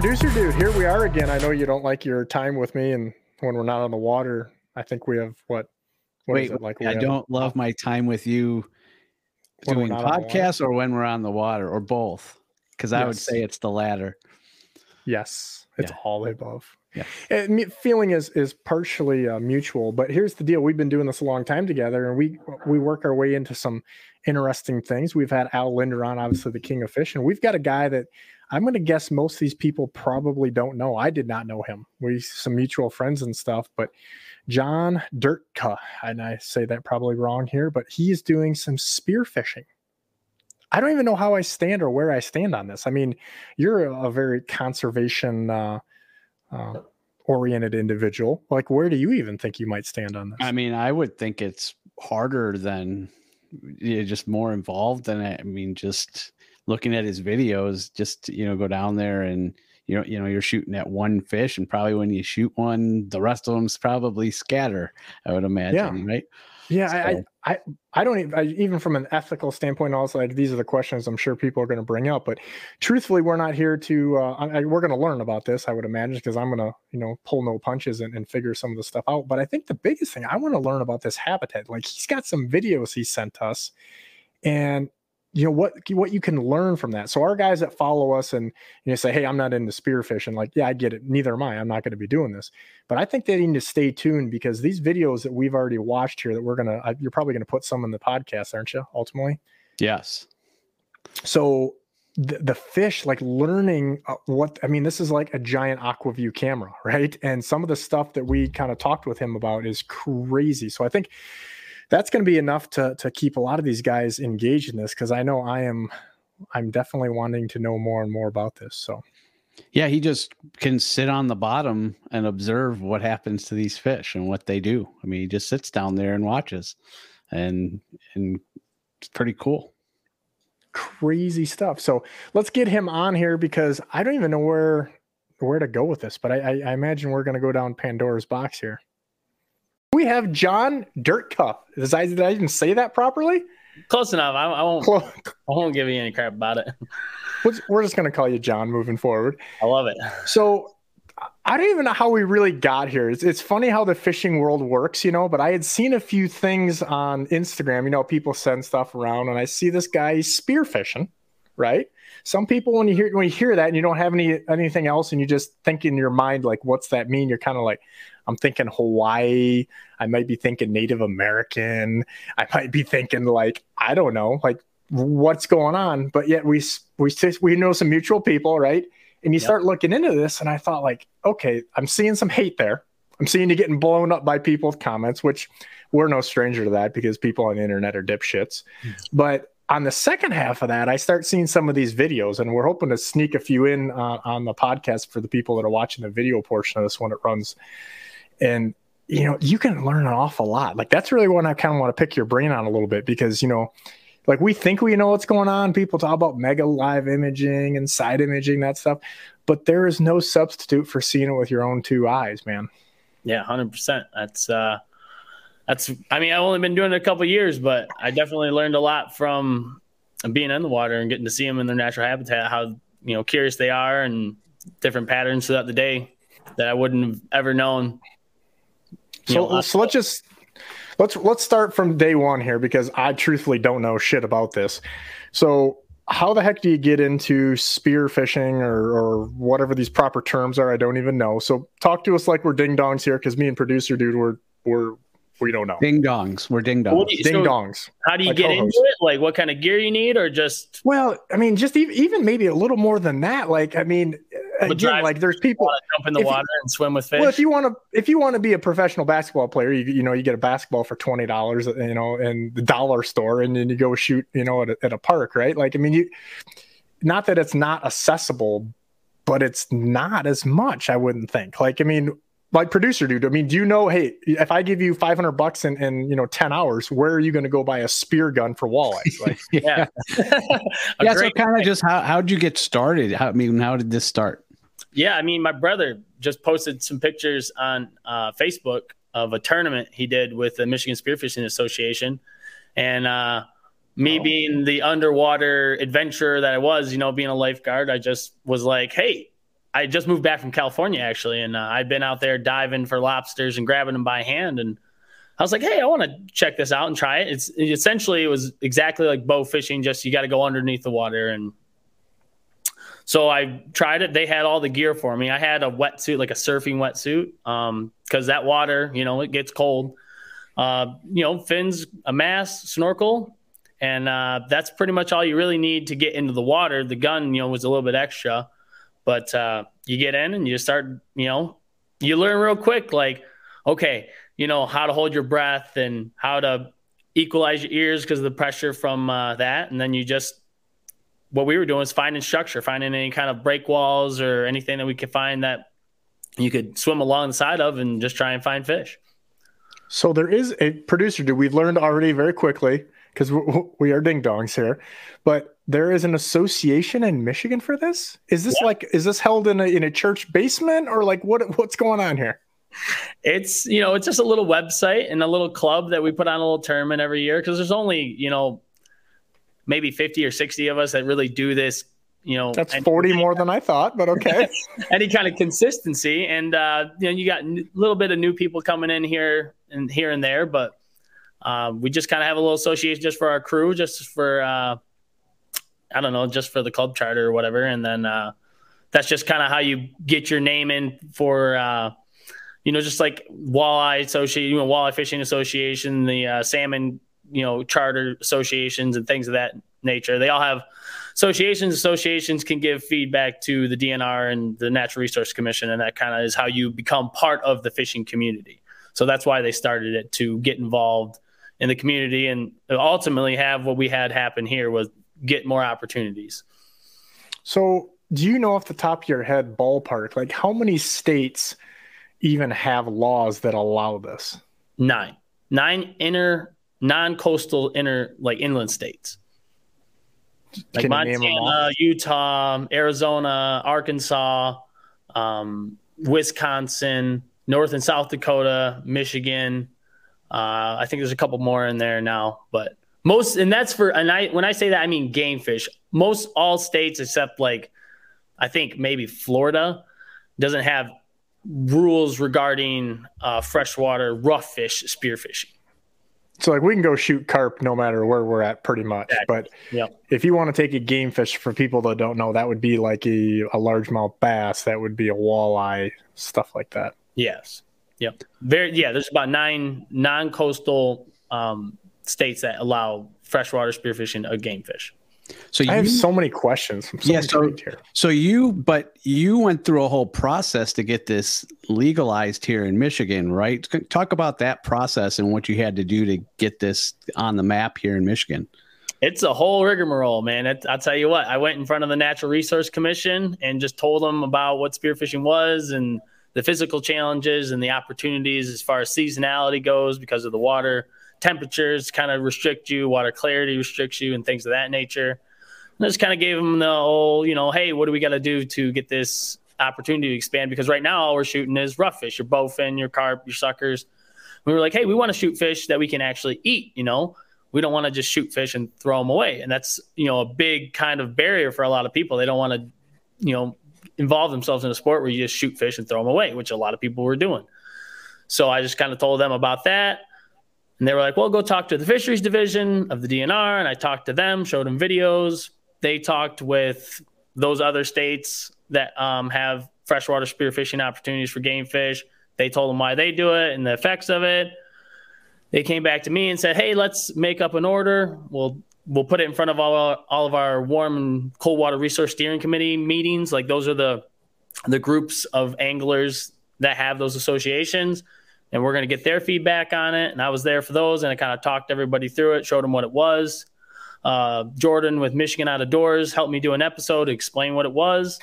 producer dude, here we are again. I know you don't like your time with me, and when we're not on the water, I think we have what? what Wait, it like? I don't love my time with you doing not on the podcasts or when we're on the water or both. Because I would say it's the latter. Yes, it's Yeah. all above. Yeah. And feeling is is partially uh, mutual, but here's the deal: we've been doing this a long time together, and we we work our way into some interesting things. We've had Al Lindner on, obviously the king of fish, and we've got a guy that I'm going to guess most of these people probably don't know. I did not know him. We some mutual friends and stuff, but John Durtka, and I say that probably wrong here, but he's doing some spear fishing. I don't even know how I stand or where I stand on this. I mean, you're a, very conservation uh, uh, oriented individual. Like, where do you even think you might stand on this? I mean, I would think it's harder than yeah, just more involved than I mean, just looking at his videos, just you know, go down there and you know, you know, you're shooting at one fish, and probably when you shoot one, the rest of them's probably scatter. I would imagine, right? yeah, I, so- I, I, I don't even, I, even from an ethical standpoint, also like these are the questions I'm sure people are going to bring up. But truthfully, we're not here to. Uh, I- we're going to learn about this, I would imagine, because I'm going to, you know, pull no punches and, and figure some of the stuff out. But I think the biggest thing I want to learn about this habitat, like he's got some videos he sent us, and you know what what you can learn from that. So our guys that follow us and you know say, hey, I'm not into spearfishing, like yeah, I get it. Neither am I. I'm not going to be doing this. But I think they need to stay tuned because these videos that we've already watched here, that we're gonna, I- you're probably gonna put some in the podcast, aren't you? Ultimately, Yes. so the, the fish like learning uh, what i mean this is like a giant Aqua-Vu camera right and some of the stuff that we kind of talked with him about is crazy so i think that's going to be enough to to keep a lot of these guys engaged in this because i know i am i'm definitely wanting to know more and more about this so Yeah, he just can sit on the bottom and observe what happens to these fish and what they do. I mean, he just sits down there and watches, and and it's pretty cool. crazy stuff so let's get him on here because i don't even know where where to go with this but i i, I imagine we're going to go down pandora's box here we have john durtka did I, did I even say that properly Close enough. I, I won't. I won't give you any crap about it. We're- just going to call you John moving forward. I love it. So I don't even know how we really got here. It's, it's funny how the fishing world works, you know, but I had seen a few things on Instagram, you know, people send stuff around and I see this guy spear fishing, right? Some people when you hear when you hear that and you don't have any anything else and you just think in your mind like what's that mean? You're kind of like I'm thinking Hawaii, I might be thinking Native American, I might be thinking like I don't know, like what's going on, but yet we we we know some mutual people, right? And you Yep. start looking into this, and I thought, like, okay, I'm seeing some hate there. I'm seeing you getting blown up by people's comments, which we're no stranger to that because people on the internet are dipshits. But on the second half of that, I start seeing some of these videos, and we're hoping to sneak a few in uh, on the podcast for the people that are watching the video portion of this when it runs. And you know, you can learn an awful lot. Like that's really what I kind of want to pick your brain on a little bit because you know, like we think we know what's going on. People talk about mega live imaging and side imaging that stuff, but there is no substitute for seeing it with your own two eyes, man. Yeah, hundred percent. That's uh, that's. I mean, I've only been doing it a couple years, but I definitely learned a lot from being in the water and getting to see them in their natural habitat. How you know curious they are and different patterns throughout the day that I wouldn't have ever known. You So, know, so let's just let's let's start from day one here because I truthfully don't know shit about this. So how the heck do you get into spear fishing or, or whatever these proper terms are? I don't even know. So talk to us like we're ding dongs here because me and producer dude we're we're we don't know. Ding dongs, we're ding dongs. do you- Ding so dongs. How do you get co-host. into it? Like, what kind of gear you need, or just Well, I mean, just even, even maybe a little more than that. Like, I mean, again, drive- like there's people. want jump in the If you- water and swim with fish? Well, if you want to, if you want to be a professional basketball player, you you know you get a basketball for twenty dollars, you know, in the dollar store, and then you go shoot, you know, at a, at a park, right? Like, I mean, you, not that it's not accessible, but it's not as much. I wouldn't think. Like, I mean, like producer dude. I mean, do you know? Hey, if I give you five hundred bucks in, in you know ten hours, where are you going to go buy a spear gun for walleyes? Like, yeah, yeah. So kind of just how how'd you get started? How, I mean, how did this start? Yeah, I mean, my brother just posted some pictures on uh, Facebook of a tournament he did with the Michigan Spearfishing Association, and uh, me Oh. being the underwater adventurer that I was, you know, being a lifeguard, I just was like, "Hey, I just moved back from California actually, and uh, I'd been out there diving for lobsters and grabbing them by hand. And I was like, hey, I want to check this out and try it. It's essentially it was exactly like bow fishing, just you got to go underneath the water. And so I tried it. They had all the gear for me. I had a wetsuit, like a surfing wetsuit, because um, that water, you know, it gets cold. Uh, you know, fins, a mask, snorkel, and uh, that's pretty much all you really need to get into the water. The gun, you know, was a little bit extra, but uh, you get in and you start, you know, you learn real quick, like, okay, you know, how to hold your breath and how to equalize your ears because of the pressure from uh, that, and then you just what we were doing is finding structure, finding any kind of break walls or anything that we could find that you could swim along the side of and just try and find fish. So there is a producer, dude. We've learned already very quickly because we are ding dongs here, but there is an association in Michigan for this. Is this yeah. like is this held in a in a church basement or like what what's going on here? It's you know it's just a little website and a little club that we put on a little tournament every year because there's only you know maybe 50 or 60 of us that really do this you know that's 40 more than i thought but okay. Any kind of consistency. And uh you know you got a little bit of new people coming in here and here and there but uh, we just kind of have a little association just for our crew just for uh i don't know just for the club charter or whatever. And then uh that's just kind of how you get your name in for uh you know just like walleye association you know walleye fishing association the uh, salmon you know charter associations and things of that nature. They all have associations. Associations can give feedback to the DNR and the Natural Resource Commission, and that kind of is how you become part of the fishing community. So that's why they started it to get involved in the community and ultimately have what we had happen here was get more opportunities. So, do you know off the top of your head, ballpark, like how many states even have laws that allow this? Nine. Nine inner non-coastal inner like inland states like Montana, Utah, Arizona, Arkansas, um, Wisconsin, North and South Dakota, Michigan. Uh, I think there's a couple more in there now, but most and that's for and I when I say that I mean game fish. Most all states except like I think maybe Florida doesn't have rules regarding uh, freshwater rough fish spearfishing so like we can go shoot carp no matter where we're at pretty much. But yep. if you want to take a game fish for people that don't know that would be like a, a largemouth bass that would be a walleye stuff like that. Yes. Yep. Very yeah there's about nine non-coastal um, states that allow freshwater spearfishing of game fish so you, I have so many questions. So yeah, so, so you, but you went through a whole process to get this legalized here in Michigan, right? Talk about that process and what you had to do to get this on the map here in Michigan. It's a whole rigmarole, man. It, I'll tell you what. I went in front of the Natural Resource Commission and just told them about what spearfishing was and the physical challenges and the opportunities as far as seasonality goes because of the water temperatures kind of restrict you, water clarity restricts you, and things of that nature. And I just kind of gave them the whole, you know, hey, what do we got to do to get this opportunity to expand? Because right now all we're shooting is rough fish, your bowfin, your carp, your suckers. We were like, hey, we want to shoot fish that we can actually eat, you know. We don't want to just shoot fish and throw them away. And that's, you know, a big kind of barrier for a lot of people. They don't want to, you know, involve themselves in a sport where you just shoot fish and throw them away, which a lot of people were doing. So I just kind of told them about that. And they were like, well, go talk to the fisheries division of the DNR. And I talked to them, showed them videos. They talked with those other states that um, have freshwater spearfishing opportunities for game fish. They told them why they do it and the effects of it. They came back to me and said, hey, let's make up an order. We'll we'll put it in front of all, all of our warm and cold water resource steering committee meetings. Like those are the the groups of anglers that have those associations and we're going to get their feedback on it. And I was there for those, and I kind of talked everybody through it, showed them what it was. Uh, Jordan with Michigan Out of Doors helped me do an episode to explain what it was,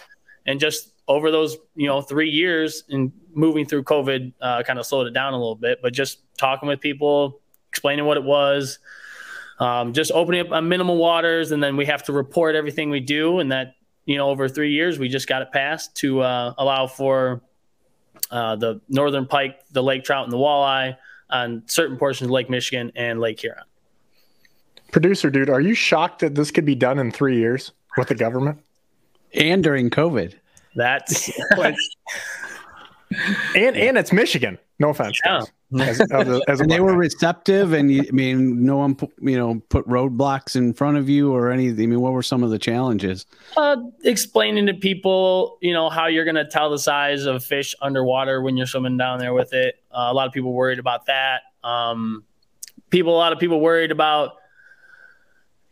and just over those you know three years and moving through COVID, uh, kind of slowed it down a little bit. But just talking with people, explaining what it was, um, just opening up on minimal waters, and then we have to report everything we do, and that you know over three years we just got it passed to uh, allow for uh, the northern pike, the lake trout, and the walleye on certain portions of Lake Michigan and Lake Huron. Producer, dude, are you shocked that this could be done in three years with the government? And during COVID. That's and and it's Michigan. No offense. Yeah. As, as a, as a and they were receptive, and you, I mean, no one, pu- you know, put roadblocks in front of you or anything. I mean, what were some of the challenges? uh, explaining to people, you know, how you're going to tell the size of fish underwater when you're swimming down there with it. Uh, a lot of people worried about that. Um, people, a lot of people worried about,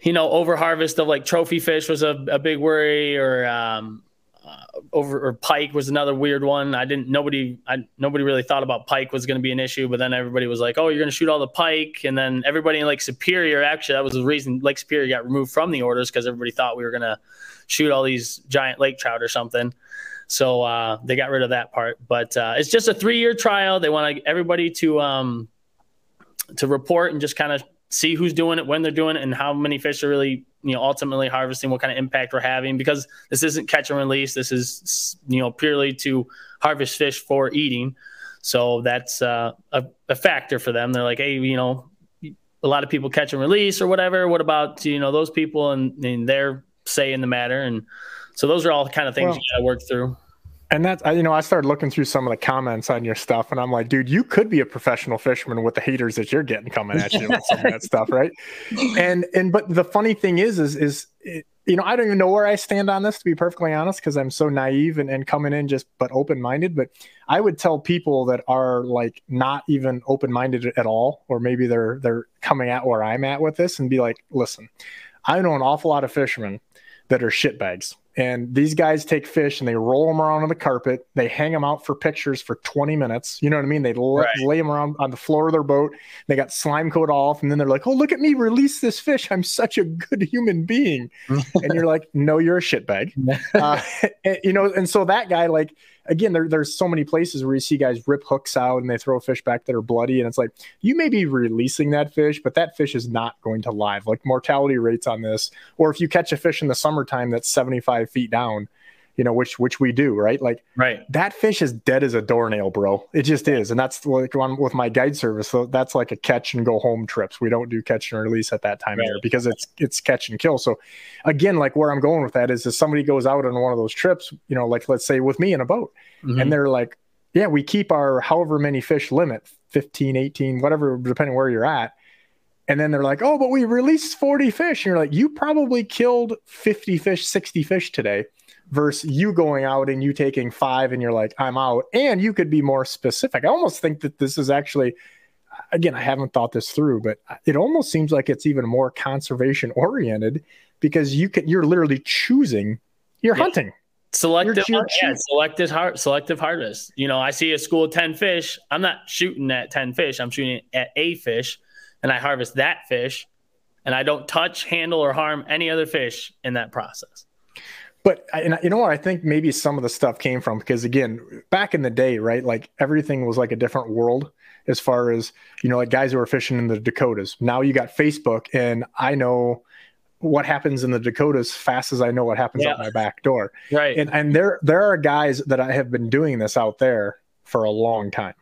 you know, over harvest of like trophy fish was a, a big worry, or um, uh, over or pike was another weird one. I didn't nobody I nobody really thought about pike was going to be an issue, but then everybody was like, "Oh, you're going to shoot all the pike," and then everybody in Lake Superior actually that was the reason Lake Superior got removed from the orders because everybody thought we were going to shoot all these giant lake trout or something. So uh, they got rid of that part, but uh, it's just a three year trial. They want everybody to um, to report and just kind of see who's doing it, when they're doing it, and how many fish are really, you know, ultimately harvesting, what kind of impact we're having. Because this isn't catch and release. This is, you know, purely to harvest fish for eating. So that's uh, a, a factor for them. They're like, hey, you know, a lot of people catch and release or whatever. What about you know those people and, and their say in the matter? And so those are all the kind of things Well- you got to work through. And that's you know I started looking through some of the comments on your stuff, and I'm like, dude, you could be a professional fisherman with the haters that you're getting coming at you with some of that stuff, right? And and but the funny thing is, is is it, you know I don't even know where I stand on this to be perfectly honest, because I'm so naive and, and coming in just but open minded. But I would tell people that are like not even open minded at all, or maybe they're they're coming at where I'm at with this, and be like, listen, I know an awful lot of fishermen that are shitbags. And these guys take fish and they roll them around on the carpet. They hang them out for pictures for 20 minutes. You know what I mean? They lay, Right. lay them around on the floor of their boat. They got slime coat off. And then they're like, oh, look at me release this fish. I'm such a good human being. and you're like, no, you're a shitbag. Uh, and, you know, and so that guy, like, again, there, there's so many places where you see guys rip hooks out and they throw fish back that are bloody. And it's like, you may be releasing that fish, but that fish is not going to live. Like mortality rates on this, or if you catch a fish in the summertime that's 75 feet down, you know, which which we do, right? Like Right. that fish is dead as a doornail, bro. It just is, and that's like on with my guide service. So that's like a catch and go home trips. We don't do catch and release at that time Right. year because it's it's catch and kill. So again, like where I'm going with that is, if somebody goes out on one of those trips, you know, like let's say with me in a boat, Mhm. and they're like, yeah, we keep our however many fish limit, 15, 18, whatever, depending where you're at. And then they're like, oh, but we released 40 fish. And you're like, you probably killed 50 fish, 60 fish today versus you going out and you taking five and you're like, I'm out. And you could be more specific. I almost think that this is actually, again, I haven't thought this through, but it almost seems like it's even more conservation oriented because you can, you're literally choosing, you're Yeah. hunting. Selective, You're- you're yeah, selective, har- selective harvest. You know, I see a school of ten fish. I'm not shooting at ten fish. I'm shooting at a fish, and I harvest that fish, and I don't touch, handle, or harm any other fish in that process. But I- and you know what? I think maybe some of the stuff came from because again, back in the day, right? Like everything was like a different world as far as you know, like guys who were fishing in the Dakotas. Now you got Facebook, and I know what happens in the Dakotas fast as I know what happens out my back door. Right. And and there there are guys that I have been doing this out there for a long time,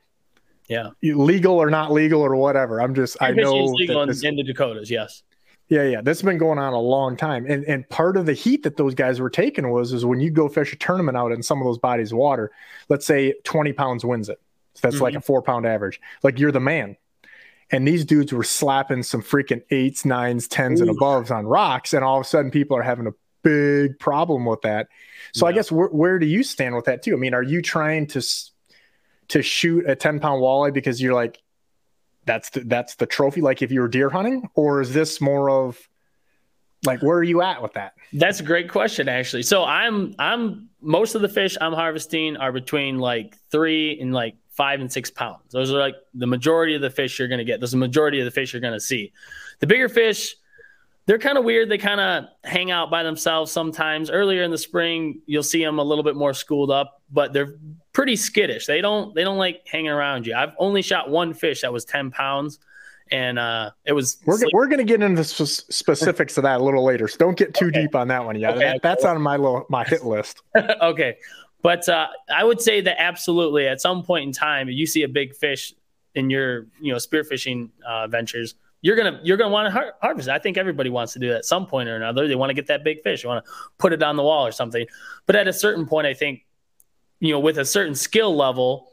yeah. legal or not legal or whatever. I'm just I know legal that in, in the Dakotas. Yes. Yeah, yeah, that's been going on a long time, and and part of the heat that those guys were taking was is when you go fish a tournament out in some of those bodies of water. Let's say twenty pounds wins it, so that's like a mm-hmm. four pound average. Like you're the man, and these dudes were slapping some freaking eights, nines, tens, and aboves on rocks, and all of a sudden people are having a big problem with that. So I guess where, where do you stand with that too? I mean, are you trying to to shoot a ten pound walleye because you're like that's the, that's the trophy like if you were deer hunting or is this more of like where are you at with that That's a great question, actually. So I'm I'm most of the fish I'm harvesting are between like three and like five and six pounds. Those are like the majority of the fish you're gonna get. Those are the majority of the fish you're gonna see. The bigger fish, they're kind of weird. They kind of hang out by themselves sometimes. Earlier in the spring, you'll see them a little bit more schooled up, but they're pretty skittish. They don't they don't like hanging around you. I've only shot one fish that was ten pounds, and uh, it was we're, we're going to get into the sp- specifics of that a little later so don't get too Okay. deep on that one yet Okay. that, that's on my little my hit list okay. But uh, I would say that absolutely at some point in time, you see a big fish in your, you know, spearfishing uh, ventures, you're gonna you're gonna want to har- harvest. it. I think everybody wants to do that at some point or another. They want to get that big fish. They want to put it on the wall or something. But at a certain point, I think you know, with a certain skill level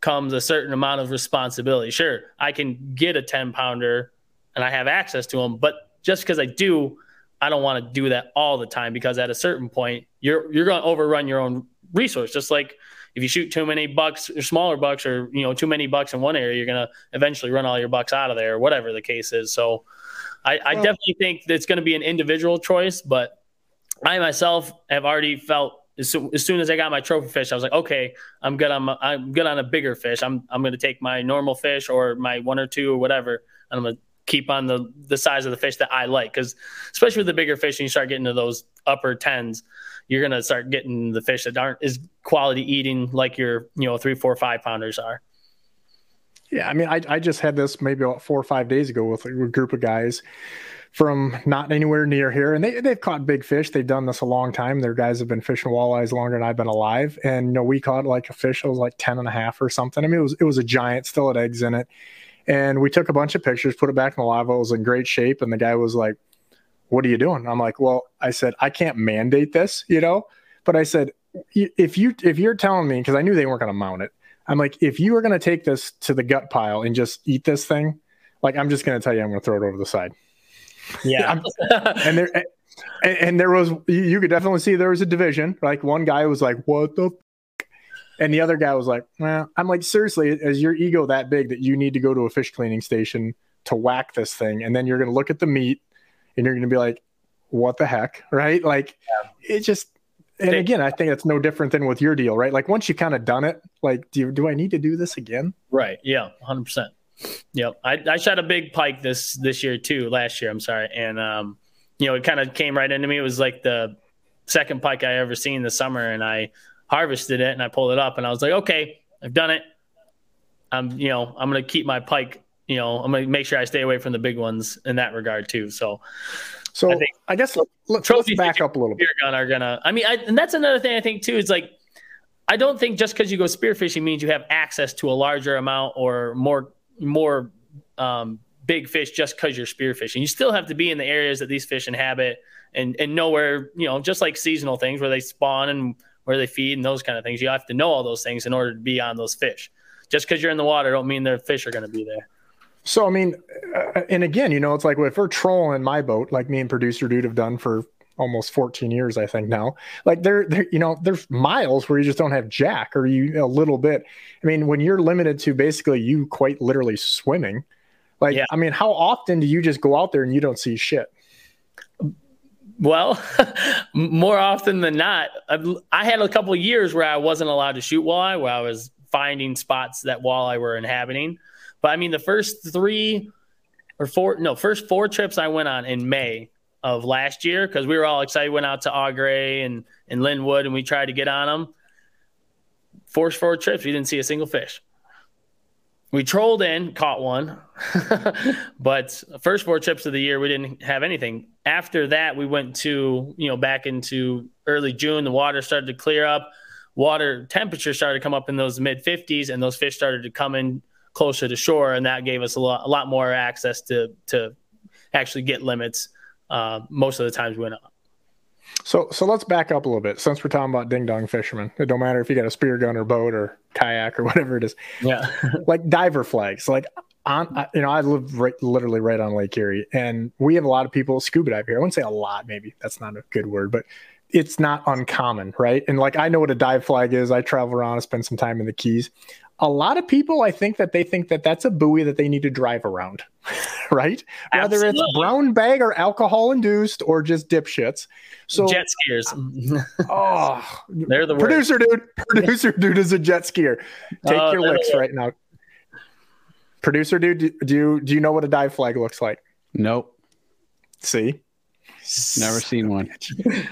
comes a certain amount of responsibility. Sure, I can get a 10 pounder and I have access to them, but just because I do, I don't want to do that all the time because at a certain point you're you're going to overrun your own resource. Just like if you shoot too many bucks or smaller bucks or you know too many bucks in one area, you're going to eventually run all your bucks out of there, or whatever the case is. So I, I well, definitely think it's going to be an individual choice, but I myself have already felt as soon, as soon as I got my trophy fish, I was like, okay, I'm good on my, I'm good on a bigger fish. I'm I'm going to take my normal fish or my one or two or whatever, and I'm going to keep on the the size of the fish that I like. Because especially with the bigger fish, and you start getting to those upper tens, you're to start getting the fish that aren't as quality eating like your you know three, four, five pounders are. Yeah, I mean, I I just had this maybe about four or five days ago with a group of guys from not anywhere near here, and they they've caught big fish. They've done this a long time. Their guys have been fishing walleyes longer than I've been alive, and you know we caught like a fish that was like 10 and a half or something. I mean, it was it was a giant, still had eggs in it, and we took a bunch of pictures, put it back in the lava. It was in great shape, and the guy was like, "What are you doing?" I'm like, "Well, I said I can't mandate this, you know, but I said if you if you're telling me because I knew they weren't going to mount it." I'm like, if you are going to take this to the gut pile and just eat this thing, like I'm just going to tell you, I'm going to throw it over the side. Yeah. and there, and, and, there was, you could definitely see there was a division. Like one guy was like, what the, f-? and the other guy was like, well, I'm like, seriously, is your ego that big that you need to go to a fish cleaning station to whack this thing? And then you're going to look at the meat and you're going to be like, what the heck? Right. Like yeah. it just, and again, I think it's no different than with your deal, right? Like once you kind of done it, like, do you, do I need to do this again? Right. Yeah. hundred percent. Yep. I, I shot a big pike this this year too. Last year, I'm sorry, and um, you know, it kind of came right into me. It was like the second pike I ever seen this summer, and I harvested it and I pulled it up, and I was like, okay, I've done it. I'm you know I'm gonna keep my pike. You know, I'm gonna make sure I stay away from the big ones in that regard too. So. So I, I guess let's, let's back up a little bit. Gun are gonna. I mean, I, and that's another thing I think too is like I don't think just because you go spearfishing means you have access to a larger amount or more more um, big fish just because you're spearfishing. You still have to be in the areas that these fish inhabit and and know where you know just like seasonal things where they spawn and where they feed and those kind of things. You have to know all those things in order to be on those fish. Just because you're in the water don't mean the fish are going to be there. So I mean, uh, and again, you know, it's like if we're trolling my boat, like me and producer dude have done for almost 14 years, I think now. Like there, there, you know, there's miles where you just don't have jack or you a little bit. I mean, when you're limited to basically you quite literally swimming, like, yeah. I mean, how often do you just go out there and you don't see shit? Well, more often than not, I had a couple years where I wasn't allowed to shoot walleye, where I was finding spots that walleye were inhabiting. But I mean, the first three or four, no, first four trips I went on in May, of last year because we were all excited. Went out to Au Gres and and Linwood and we tried to get on them. Forced four trips, we didn't see a single fish. We trolled in, caught one, but first four trips of the year we didn't have anything. After that, we went to you know back into early June. The water started to clear up. Water temperature started to come up in those mid 50s, and those fish started to come in closer to shore, and that gave us a lot, a lot more access to to actually get limits uh, most of the times we went up. So, so let's back up a little bit. Since we're talking about ding dong fishermen, it don't matter if you got a spear gun or boat or kayak or whatever it is. Yeah, like diver flags. Like on, you know, I live right, literally right on Lake Erie, and we have a lot of people scuba dive here. I wouldn't say a lot, maybe that's not a good word, but it's not uncommon, right? And like I know what a dive flag is. I travel around, I spend some time in the Keys a lot of people, I think that they think that that's a buoy that they need to drive around, right? Absolutely. Whether it's brown bag or alcohol induced or just dipshits. So jet skiers. oh, they're the producer worst. dude. Producer dude is a jet skier. Take uh, your licks right now. Producer dude, do, do you do you know what a dive flag looks like? Nope. See, never seen one.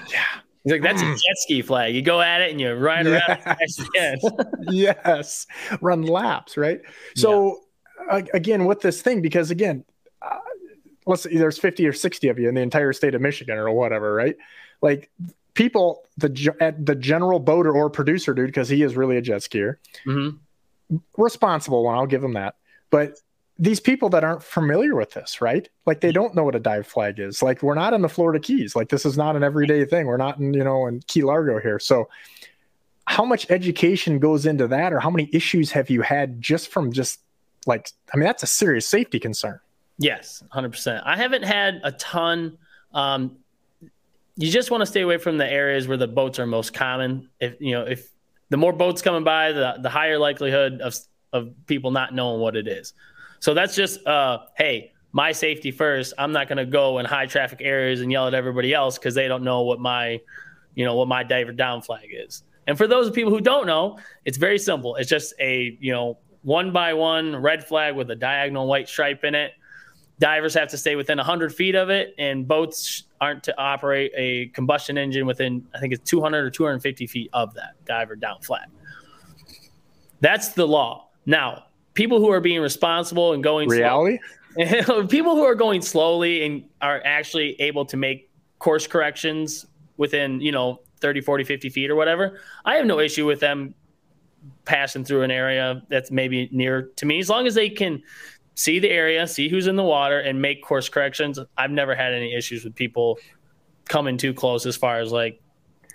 yeah. He's like, that's a mm. jet ski flag. You go at it and you ride around yes. yes. Run laps, right? So yeah. again, with this thing, because again, uh, let's say there's 50 or 60 of you in the entire state of Michigan or whatever, right? Like people, the at the general boater or producer dude, because he is really a jet skier, mm-hmm. responsible one. I'll give him that. But these people that aren't familiar with this, right? Like they don't know what a dive flag is. Like we're not in the Florida Keys. Like this is not an everyday thing. We're not in, you know, in Key Largo here. So how much education goes into that, or how many issues have you had just from just like, I mean, that's a serious safety concern. Yes, 100%. I haven't had a ton. Um, you just want to stay away from the areas where the boats are most common. If you know, if the more boats coming by, the the higher likelihood of of people not knowing what it is. So that's just uh, hey, my safety first. I'm not going to go in high traffic areas and yell at everybody else because they don't know what my, you know, what my diver down flag is. And for those people who don't know, it's very simple. It's just a you know one by one red flag with a diagonal white stripe in it. Divers have to stay within 100 feet of it, and boats aren't to operate a combustion engine within, I think it's 200 or 250 feet of that diver down flat. That's the law. Now, people who are being responsible and going reality, slow, people who are going slowly and are actually able to make course corrections within, you know, 30, 40, 50 feet or whatever, I have no issue with them passing through an area that's maybe near to me as long as they can see the area, see who's in the water, and make course corrections. I've never had any issues with people coming too close as far as like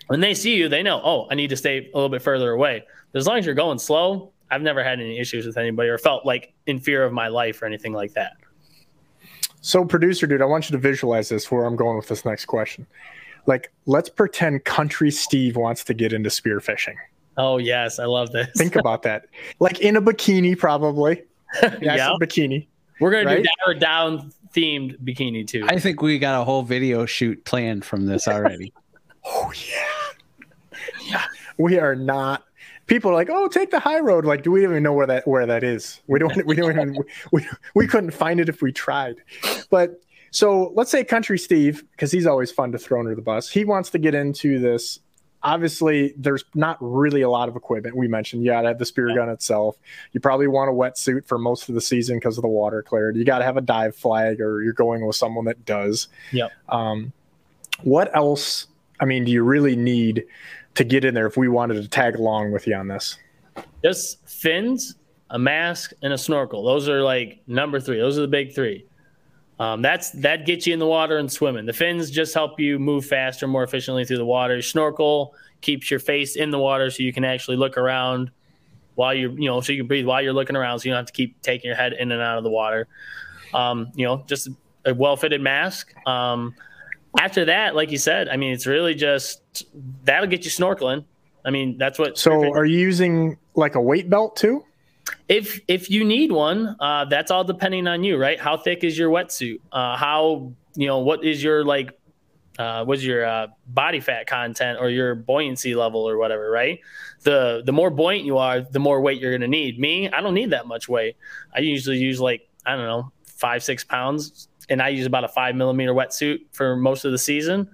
when they see you, they know, oh, I need to stay a little bit further away. But as long as you're going slow, I've never had any issues with anybody or felt like in fear of my life or anything like that. So, producer dude, I want you to visualize this where I'm going with this next question. Like, let's pretend Country Steve wants to get into spearfishing. Oh, yes. I love this. Think about that. Like in a bikini, probably. yeah, bikini. We're gonna right? do diver down themed bikini too. I think we got a whole video shoot planned from this already. oh yeah, yeah. We are not. People are like, "Oh, take the high road." Like, do we even know where that where that is? We don't. We don't even. We, we couldn't find it if we tried. But so let's say Country Steve, because he's always fun to throw under the bus. He wants to get into this obviously there's not really a lot of equipment we mentioned you gotta have the spear gun itself you probably want a wetsuit for most of the season because of the water clarity you gotta have a dive flag or you're going with someone that does yep um, what else i mean do you really need to get in there if we wanted to tag along with you on this just fins a mask and a snorkel those are like number three those are the big three um, that's that gets you in the water and swimming. The fins just help you move faster, more efficiently through the water. Snorkel keeps your face in the water so you can actually look around while you're, you know, so you can breathe while you're looking around, so you don't have to keep taking your head in and out of the water. Um, you know, just a well-fitted mask. Um, after that, like you said, I mean, it's really just that'll get you snorkeling. I mean, that's what. So, are you using like a weight belt too? if if you need one, uh, that's all depending on you, right? How thick is your wetsuit? Uh, how you know what is your like uh, what's your uh, body fat content or your buoyancy level or whatever, right? The the more buoyant you are, the more weight you're going to need. Me, I don't need that much weight. I usually use like I don't know five six pounds, and I use about a five millimeter wetsuit for most of the season.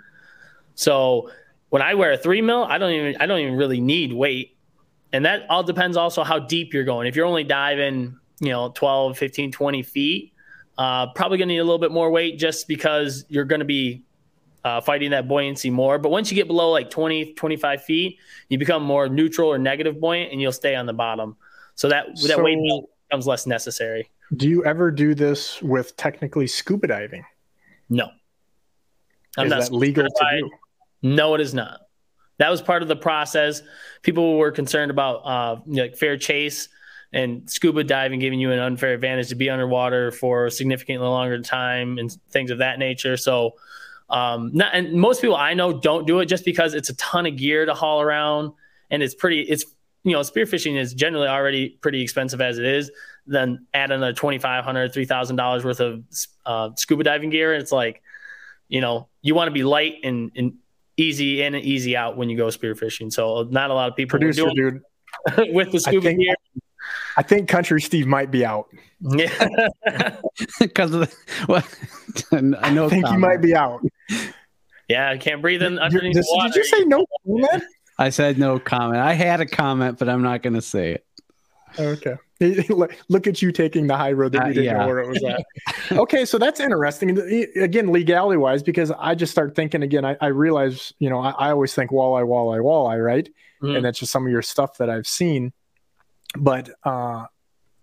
So when I wear a three mil, I don't even I don't even really need weight and that all depends also how deep you're going. If you're only diving, you know, 12, 15, 20 feet, uh, probably to need a little bit more weight just because you're to be uh, fighting that buoyancy more. But once you get below like 20, 25 feet, you become more neutral or negative buoyant and you'll stay on the bottom. So that, that so weight becomes less necessary. Do you ever do this with technically scuba diving? No. I'm is not that legal to do? No, it is not that was part of the process. People were concerned about uh, like fair chase and scuba diving giving you an unfair advantage to be underwater for a significantly longer time and things of that nature. So, um, not, and most people I know don't do it just because it's a ton of gear to haul around and it's pretty, it's, you know, spearfishing is generally already pretty expensive as it is. Then add another $2,500, $3,000 worth of uh, scuba diving gear. And it's like, you know, you want to be light and, and easy in and easy out when you go spearfishing. So not a lot of people producer dude with the scuba I think, gear. I think Country Steve might be out. Yeah, because of the, well, I know. I think he might be out. Yeah, I can't breathe in underneath did, water. Did you say no comment? I said no comment. I had a comment, but I'm not going to say it. Okay. Look at you taking the high road that you didn't uh, yeah. know where it was at. okay, so that's interesting. Again, legality wise, because I just start thinking again. I, I realize, you know, I, I, always think walleye, walleye, walleye, right? Mm-hmm. And that's just some of your stuff that I've seen. But uh,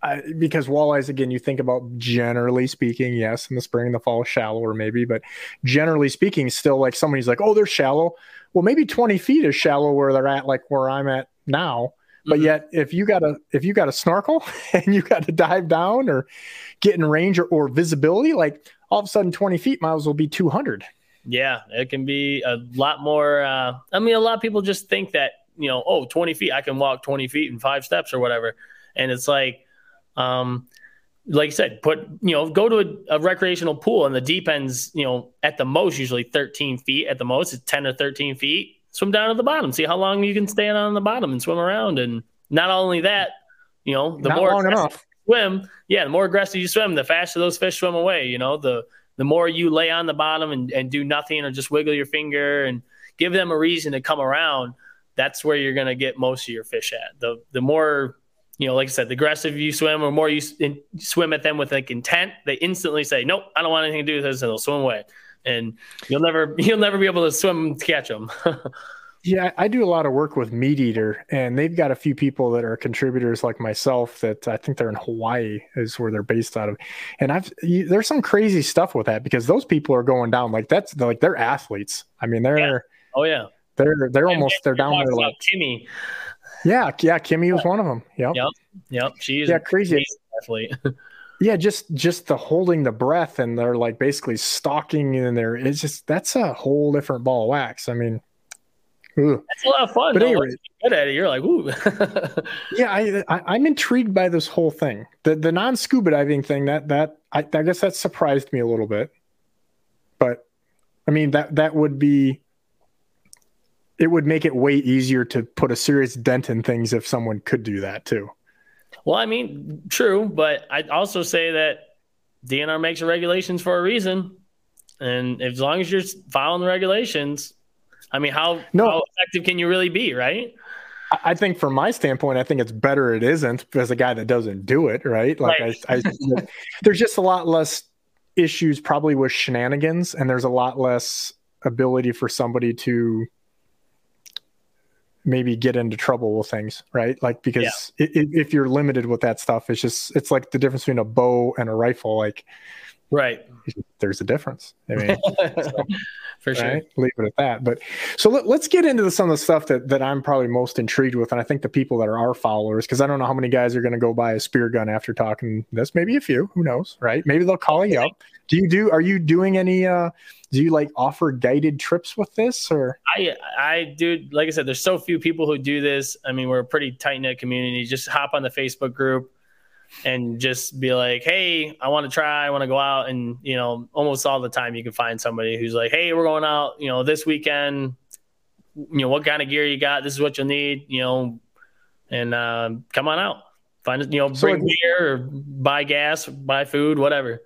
I, because walleyes, again, you think about generally speaking, yes, in the spring and the fall, shallower maybe, but generally speaking, still like somebody's like, oh, they're shallow. Well, maybe 20 feet is shallow where they're at, like where I'm at now. But mm-hmm. yet, if you got a if you got a snorkel and you got to dive down or get in range or, or visibility, like all of a sudden, twenty feet miles will be two hundred. Yeah, it can be a lot more. Uh, I mean, a lot of people just think that you know, oh, 20 feet, I can walk 20 feet in five steps or whatever, and it's like, um, like I said, put you know, go to a, a, recreational pool and the deep end's you know at the most usually 13 feet at the most, it's 10 or 13 feet. Swim down to the bottom, see how long you can stand on the bottom and swim around. And not only that, you know, the not more enough. swim, yeah, the more aggressive you swim, the faster those fish swim away. You know, the the more you lay on the bottom and, and do nothing or just wiggle your finger and give them a reason to come around, that's where you're going to get most of your fish at. The the more you know, like I said, the aggressive you swim or more you swim at them with like intent, they instantly say, "Nope, I don't want anything to do with this," and they'll swim away. And you'll never you'll never be able to swim to catch them. yeah, I do a lot of work with MeatEater, and they've got a few people that are contributors like myself that I think they're in Hawaii is where they're based out of. And I've you, there's some crazy stuff with that because those people are going down like that's like they're athletes. I mean, they're yeah. oh yeah, they're they're and almost they're down there like Kimi. Yeah, yeah, Kimi was one of them. Yep. Yep. Yep. She's yeah, crazy. Athlete. yeah, just just the holding the breath and they're like basically stalking in there. It's just that's a whole different ball of wax. I mean, ooh. that's a lot of fun. But anyway, good at it. You're like, ooh. yeah, I, I am intrigued by this whole thing. The the non scuba diving thing that that I, I guess that surprised me a little bit. But I mean that that would be it would make it way easier to put a serious dent in things if someone could do that too. Well, I mean, true, but I'd also say that DNR makes regulations for a reason, and as long as you're following the regulations, I mean, how no. how effective can you really be, right? I think from my standpoint, I think it's better it isn't as a guy that doesn't do it, right? Like right. I, I there's just a lot less issues probably with shenanigans, and there's a lot less ability for somebody to maybe get into trouble with things, right? Like because yeah. it, if you're limited with that stuff, it's just it's like the difference between a bow and a rifle. Like, right? There's a difference. I mean, so, for sure. Right? Leave it at that. But so let, us get into some of the stuff that that I'm probably most intrigued with, and I think the people that are our followers, because I don't know how many guys are going to go buy a spear gun after talking this. Maybe a few. Who knows? Right? Maybe they'll call you up. Do you do? Are you doing any? uh do you like offer guided trips with this or i i do like i said there's so few people who do this i mean we're a pretty tight-knit community just hop on the facebook group and just be like hey i want to try i want to go out and you know almost all the time you can find somebody who's like hey we're going out you know this weekend. You know what kind of gear you got? This is what you'll need you know and uh, come on out. Find you know bring so, beer or buy gas buy food whatever.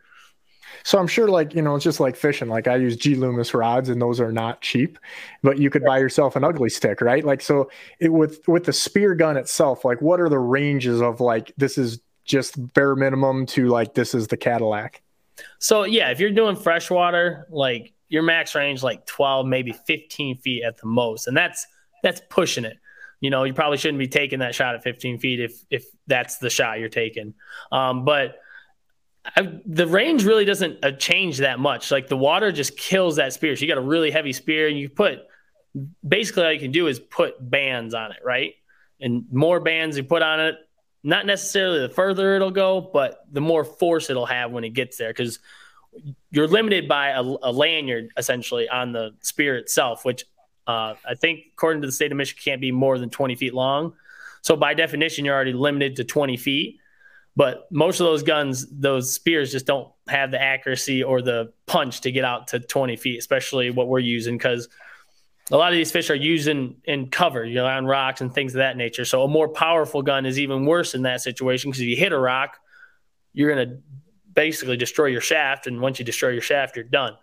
So I'm sure, like you know, it's just like fishing. Like I use G. Loomis rods, and those are not cheap, but you could buy yourself an Ugly Stik, right? Like so, it with with the spear gun itself, like what are the ranges of like this is just bare minimum to like this is the Cadillac? So yeah, if you're doing freshwater, like your max range like 12, maybe 15 feet at the most, and that's that's pushing it. You know, you probably shouldn't be taking that shot at 15 feet if if that's the shot you're taking. Um, but I, the range really doesn't uh, change that much. Like the water just kills that spear. So you got a really heavy spear, and you put basically all you can do is put bands on it, right? And more bands you put on it, not necessarily the further it'll go, but the more force it'll have when it gets there, because you're limited by a, a, lanyard essentially on the spear itself, which uh, I think according to the state of Michigan can't be more than 20 feet long. So by definition, you're already limited to 20 feet. But most of those guns, those spears just don't have the accuracy or the punch to get out to 20 feet, especially what we're using because a lot of these fish are using in cover, you know, on rocks and things of that nature. So a more powerful gun is even worse in that situation because if you hit a rock, you're going to basically destroy your shaft. And once you destroy your shaft, you're done.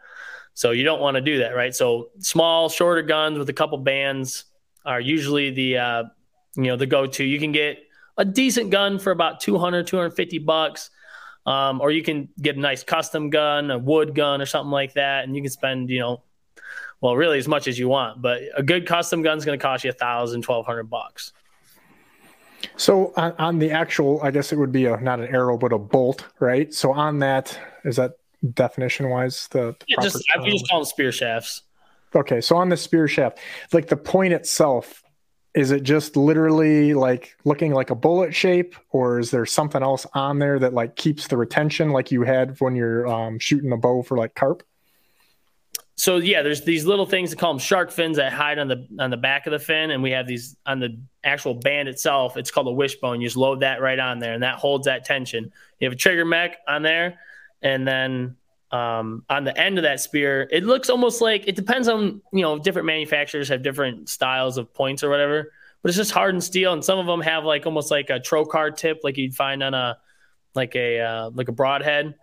So you don't want to do that, right? So small, shorter guns with a couple bands are usually the, uh, you know, the go-to. You can get a decent gun for about 200, 250 bucks. Um, or you can get a nice custom gun, a wood gun or something like that. And you can spend, you know, well, really as much as you want, but a good custom gun is going to cost you a thousand, twelve hundred bucks. So on, on, the actual, I guess it would be a not an arrow, but a bolt, right? So on that, is that definition wise the, the yeah, just I just call them spear shafts. Okay, so on the spear shaft, like the point itself, is it just literally like looking like a bullet shape or is there something else on there that like keeps the retention like you had when you're um, shooting a bow for like carp so yeah there's these little things that call them shark fins that hide on the on the back of the fin and we have these on the actual band itself. It's called a wishbone. You just load that right on there and that holds that tension. You have a trigger mech on there and then um, on the end of that spear, it looks almost like it depends on you know different manufacturers have different styles of points or whatever, but it's just hardened steel, and some of them have like almost like a trocar tip, like you'd find on a like a uh, like a broadhead,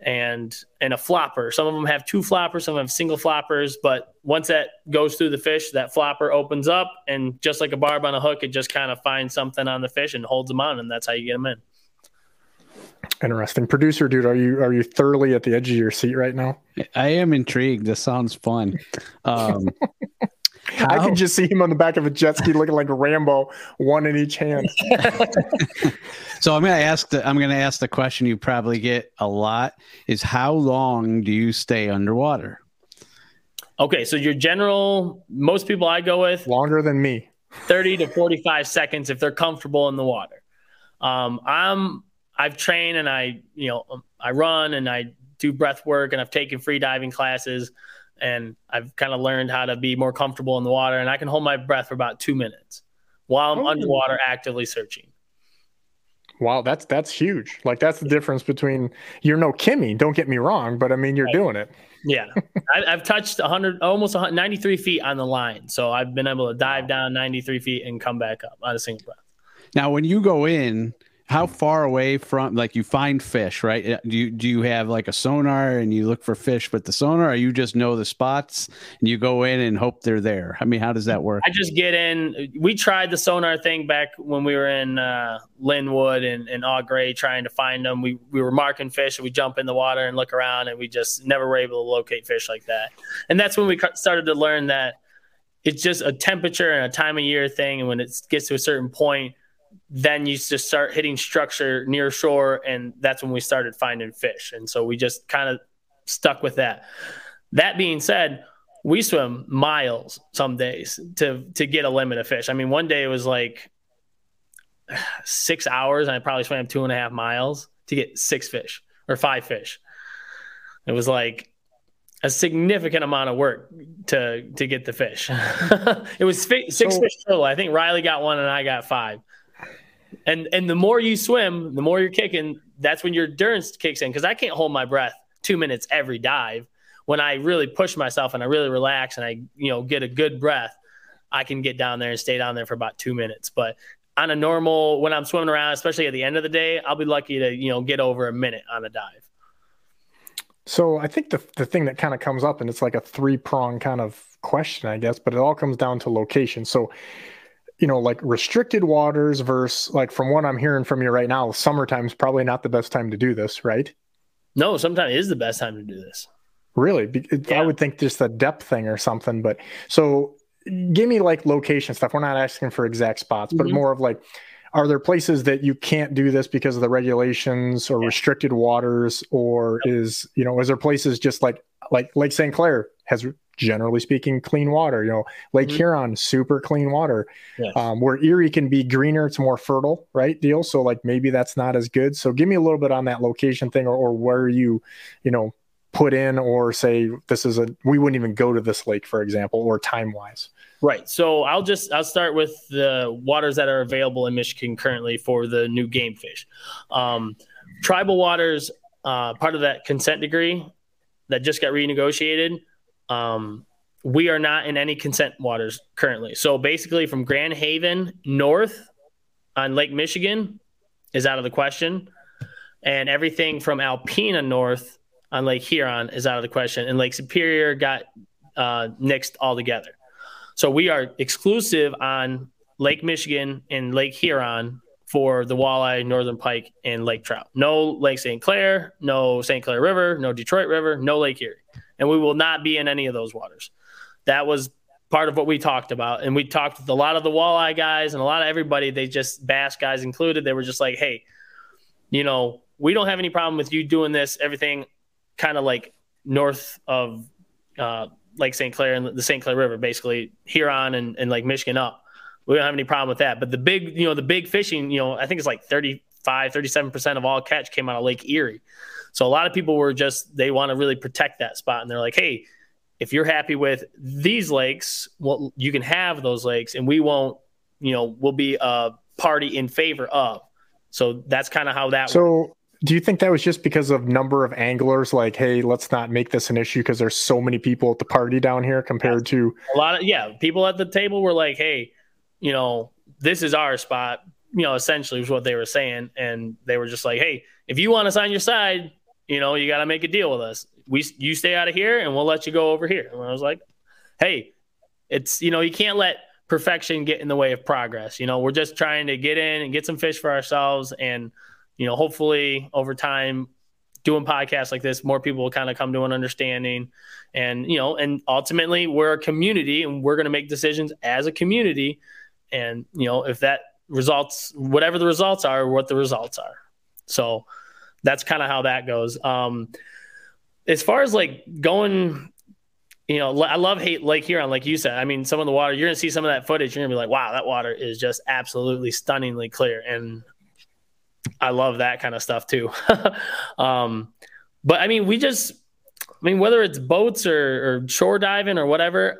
and and a flopper. Some of them have two floppers, some of them have single floppers, but once that goes through the fish, that flopper opens up, and just like a barb on a hook, it just kind of finds something on the fish and holds them on, and that's how you get them in. Interesting. Producer dude, are you are you thoroughly at the edge of your seat right now? I am intrigued. This sounds fun. Um, I can just see him on the back of a jet ski looking like Rambo, one in each hand. so I'm gonna ask the I'm gonna ask the question you probably get a lot is how long do you stay underwater? Okay, so your general most people I go with longer than me. 30 to 45 seconds if they're comfortable in the water. Um, I'm I've trained and I, you know, um, I run and I do breath work and I've taken free diving classes and I've kind of learned how to be more comfortable in the water and I can hold my breath for about two minutes while I'm oh. underwater actively searching. Wow, that's that's huge. Like that's the difference between you're no Kimi. Don't get me wrong, but I mean you're right. doing it. Yeah, I, have touched 100, almost 93 feet on the line, so I've been able to dive down 93 feet and come back up on a single breath. Now, when you go in, how far away from like you find fish right? Uh, do you do you have like a sonar and you look for fish with the sonar or you just know the spots and you go in and hope they're there? I mean how does that work? I just get in. We tried the sonar thing back when we were in uh, linwood and, and Au Gres trying to find them. We, we were marking fish and we jump in the water and look around and we just never were able to locate fish like that. And that's when we started to learn that it's just a temperature and a time of year thing. And when it gets to a certain point then you just start hitting structure near shore and that's when we started finding fish. And so we just kind of stuck with that. That being said we swim miles some days to to get a limit of fish. I mean one day it was like six hours and i probably swam two and a half miles to get six fish or five fish. It was like a significant amount of work to to get the fish. It was six so, fish total. I think riley got one and i got five and and the more you swim, the more you're kicking. That's when your endurance kicks in because I can't hold my breath two minutes every dive. When I really push myself and I really relax and I you know get a good breath, I can get down there and stay down there for about two minutes. But on a normal when I'm swimming around, especially at the end of the day, I'll be lucky to you know get over a minute on a dive. So I think the the thing that kind of comes up and it's like a three prong kind of question, I guess, but it all comes down to location. So you know, like restricted waters versus like from what I'm hearing from you right now, summertime is probably not the best time to do this, right? No, sometimes is the best time to do this. Really? Yeah. I would think just a depth thing or something. But so give me like location stuff. We're not asking for exact spots, but mm-hmm. more of like, are there places that you can't do this because of the regulations or yeah. restricted waters or is you know is there places just like like lake st clair has generally speaking, clean water. You know, Lake mm-hmm. Huron, super clean water. Yes. Um, where Erie can be greener, it's more fertile, right? Deal. So like maybe that's not as good. So give me a little bit on that location thing, or, or where you, you know, put in, or say this is a we wouldn't even go to this lake, for example, or time wise. Right. So I'll just I'll start with the waters that are available in Michigan currently for the new game fish. Um, tribal waters, uh, part of that consent decree that just got renegotiated um, we are not in any consent waters currently. So basically, from Grand Haven north on Lake Michigan is out of the question, and everything from Alpena north on Lake Huron is out of the question, and Lake Superior got uh, nixed altogether. So we are exclusive on Lake Michigan and Lake Huron for the walleye, northern pike, and lake trout. No Lake St. Clair, no St. Clair River, no Detroit River, no Lake Erie and we will not be in any of those waters. That was part of what we talked about. And we talked with a lot of the walleye guys and a lot of everybody, they just bass guys included. They were just like, hey, you know, we don't have any problem with you doing this, everything kind of like north of uh, Lake St. Clair and the St. Clair River, basically Huron and, and like Michigan up. we don't have any problem with that. But the big, you know, the big fishing, you know, I think it's like 35, 37% of all catch came out of Lake Erie. So a lot of people were just, they want to really protect that spot. And they're like, hey, if you're happy with these lakes, well, you can have those lakes and we won't, you know, we'll be a party in favor of. So that's kind of how that So works. do you think that was just because of number of anglers like, hey, let's not make this an issue because there's so many people at the party down here compared to a lot of yeah, people at the table were like, hey, you know, this is our spot, you know, essentially was what they were saying. And they were just like, hey, if you want us on your side, you know, you got to make a deal with us. We, you stay out of here and we'll let you go over here. And I was like, hey, it's, you know, you can't let perfection get in the way of progress. You know, we're just trying to get in and get some fish for ourselves. And, you know, hopefully over time, doing podcasts like this, more people will kind of come to an understanding. And, you know, and ultimately we're a community and we're going to make decisions as a community and you know if that results whatever the results are what the results are so that's kind of how that goes. Um as far as like going you know i love hate lake huron like you said. I mean some of the water you're gonna see some of that footage you're gonna be like wow that water is just absolutely stunningly clear. And i love that kind of stuff too. Um but i mean we just i mean whether it's boats or, or shore diving or whatever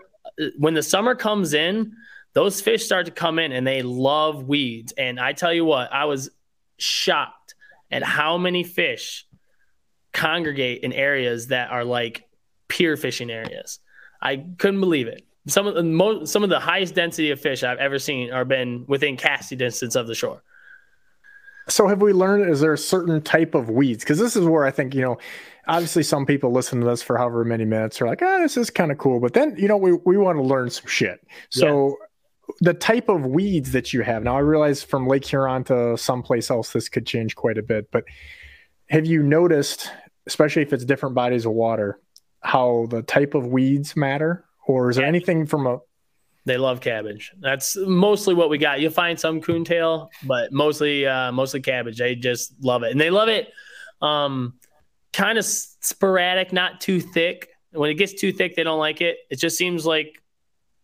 when the summer comes in those fish start to come in and they love weeds. And I tell you what, I was shocked at how many fish congregate in areas that are like pier fishing areas. I couldn't believe it. Some of the most, some of the highest density of fish I've ever seen are been within casting distance of the shore. So have we learned? Is there a certain type of weeds? Because this is where I think you know, obviously some people listen to this for however many minutes are like, ah, oh, this is kind of cool, but then you know we we want to learn some shit. So the type of weeds that you have. Now i realize from lake huron to someplace else this could change quite a bit but have you noticed especially if it's different bodies of water how the type of weeds matter? Or is there anything from a they love cabbage. That's mostly what we got. You'll find some coontail but mostly uh mostly cabbage. They just love it. And they love it um kind of sporadic not too thick. When it gets too thick they don't like it. It just seems like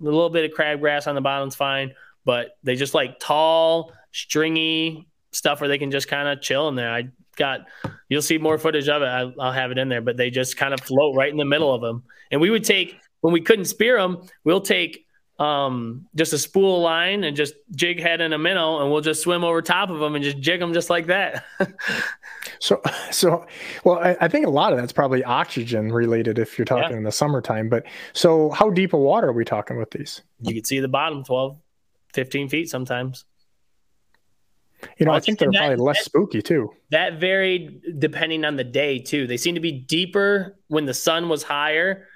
a little bit of crabgrass on the bottom's fine, but they just like tall, stringy stuff where they can just kind of chill in there. I got, you'll see more footage of it. I, will have it in there, but they just kind of float right in the middle of them. And we would take, when we couldn't spear them, we'll take um, just a spool line and just jig head in a minnow, and we'll just swim over top of them and just jig them just like that. so, so, well, I, I, think a lot of that's probably oxygen related if you're talking yeah. in the summertime. But so, how deep of water are we talking with these? You can see the bottom 12, 15 feet sometimes. You know, well, I think they're that, probably less that, spooky too. That varied depending on the day too. They seem to be deeper when the sun was higher,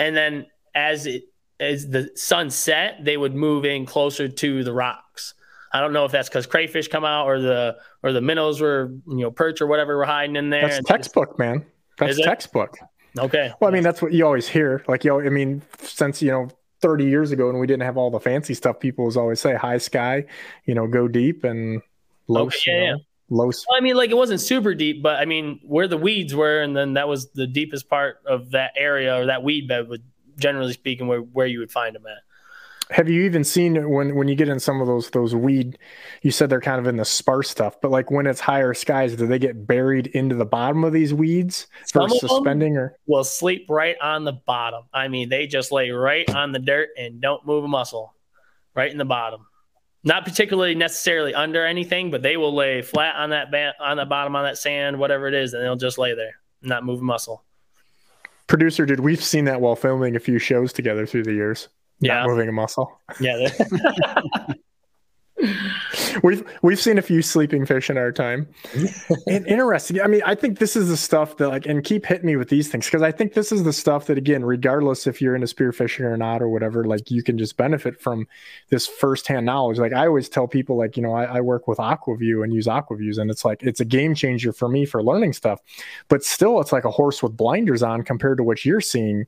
and then as it as the sun set, they would move in closer to the rocks. I don't know if that's because crayfish come out or the or the minnows were you know perch or whatever were hiding in there. That's textbook, man. That's textbook. Okay. Well, I mean, that's what you always hear. Like, you I mean, since you know, 30 years ago, when we didn't have all the fancy stuff, people was always say high sky, you know, go deep and low. Okay, yeah, yeah. Low. Well, I mean, like it wasn't super deep, but I mean, where the weeds were, and then that was the deepest part of that area or that weed bed would generally speaking, where, where you would find them at. Have you even seen when when you get in some of those those weed? You said they're kind of in the sparse stuff, but like when it's higher skies, do they get buried into the bottom of these weeds some for suspending or? Will sleep right on the bottom. I mean, they just lay right on the dirt and don't move a muscle, right in the bottom. Not particularly necessarily under anything, but they will lay flat on that ba- on the bottom on that sand, whatever it is, and they'll just lay there, not move a muscle producer did we've seen that while filming a few shows together through the years. Yeah. Not moving a muscle. Yeah we've we've seen a few sleeping fish in our time. and interesting. I mean, I think this is the stuff that like and keep hitting me with these things because I think this is the stuff that again, regardless if you're into spearfishing or not or whatever, like you can just benefit from this firsthand knowledge. Like I always tell people, like you know, I, I work with Aqua-Vu and use Aqua-Vus, and it's like it's a game changer for me for learning stuff. But still, it's like a horse with blinders on compared to what you're seeing.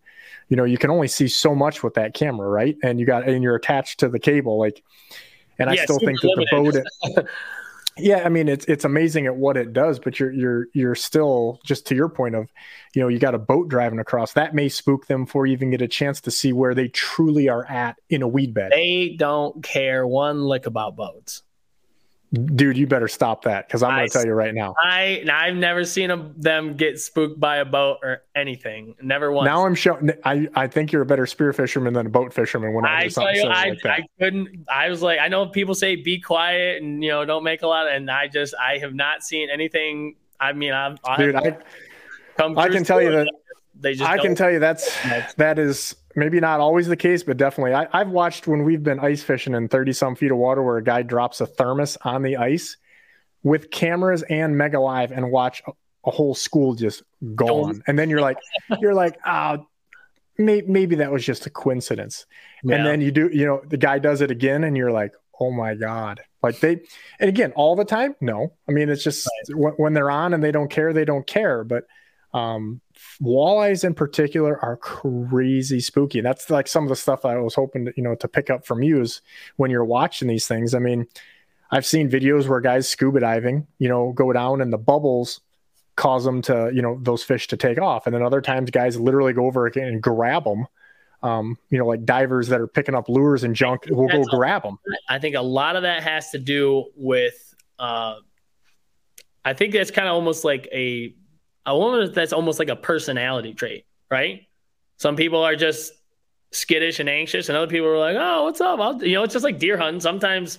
You know, you can only see so much with that camera, right? And you got and you're attached to the cable, like and I still think that the boat. Yeah, I mean it's it's amazing at what it does, but you're you're you're still just to your point of, you know, you got a boat driving across. That may spook them before you even get a chance to see where they truly are at in a weed bed. They don't care one lick about boats dude, you better stop that because I'm going to tell you right now. I I've never seen them, them get spooked by a boat or anything. Never once. Now I'm showing. I I think you're a better spear fisherman than a boat fisherman. When I, I you, I, like I couldn't. I was like, I know people say be quiet and you know don't make a lot, and I just I have not seen anything. I mean, I've, dude, I I can tell you that they just I can tell you that's that is maybe not always the case, but definitely. I, have watched when we've been ice fishing in 30 some feet of water where a guy drops a thermos on the ice with cameras and mega live and watch a, a whole school just gone. And then you're like, you're like, ah, oh, may, maybe that was just a coincidence. Yeah. And then you do, you know, the guy does it again and you're like, oh my God. Like they, and again, all the time? No. I mean, it's just right. when, when they're on and they don't care, they don't care. But, um, walleyes in particular are crazy spooky. And that's like some of the stuff I was hoping to, you know, to pick up from you is when you're watching these things. I mean, I've seen videos where guys scuba diving, you know, go down and the bubbles cause them to, you know, those fish to take off. And then other times guys literally go over again and grab them. Um, you know, like divers that are picking up lures and junk will go grab them. I think a lot of that has to do with, uh, I think that's kind of almost like a a woman that's almost like a personality trait, right? Some people are just skittish and anxious, and other people are like, "Oh, what's up?" I'll, you know, it's just like deer hunting. Sometimes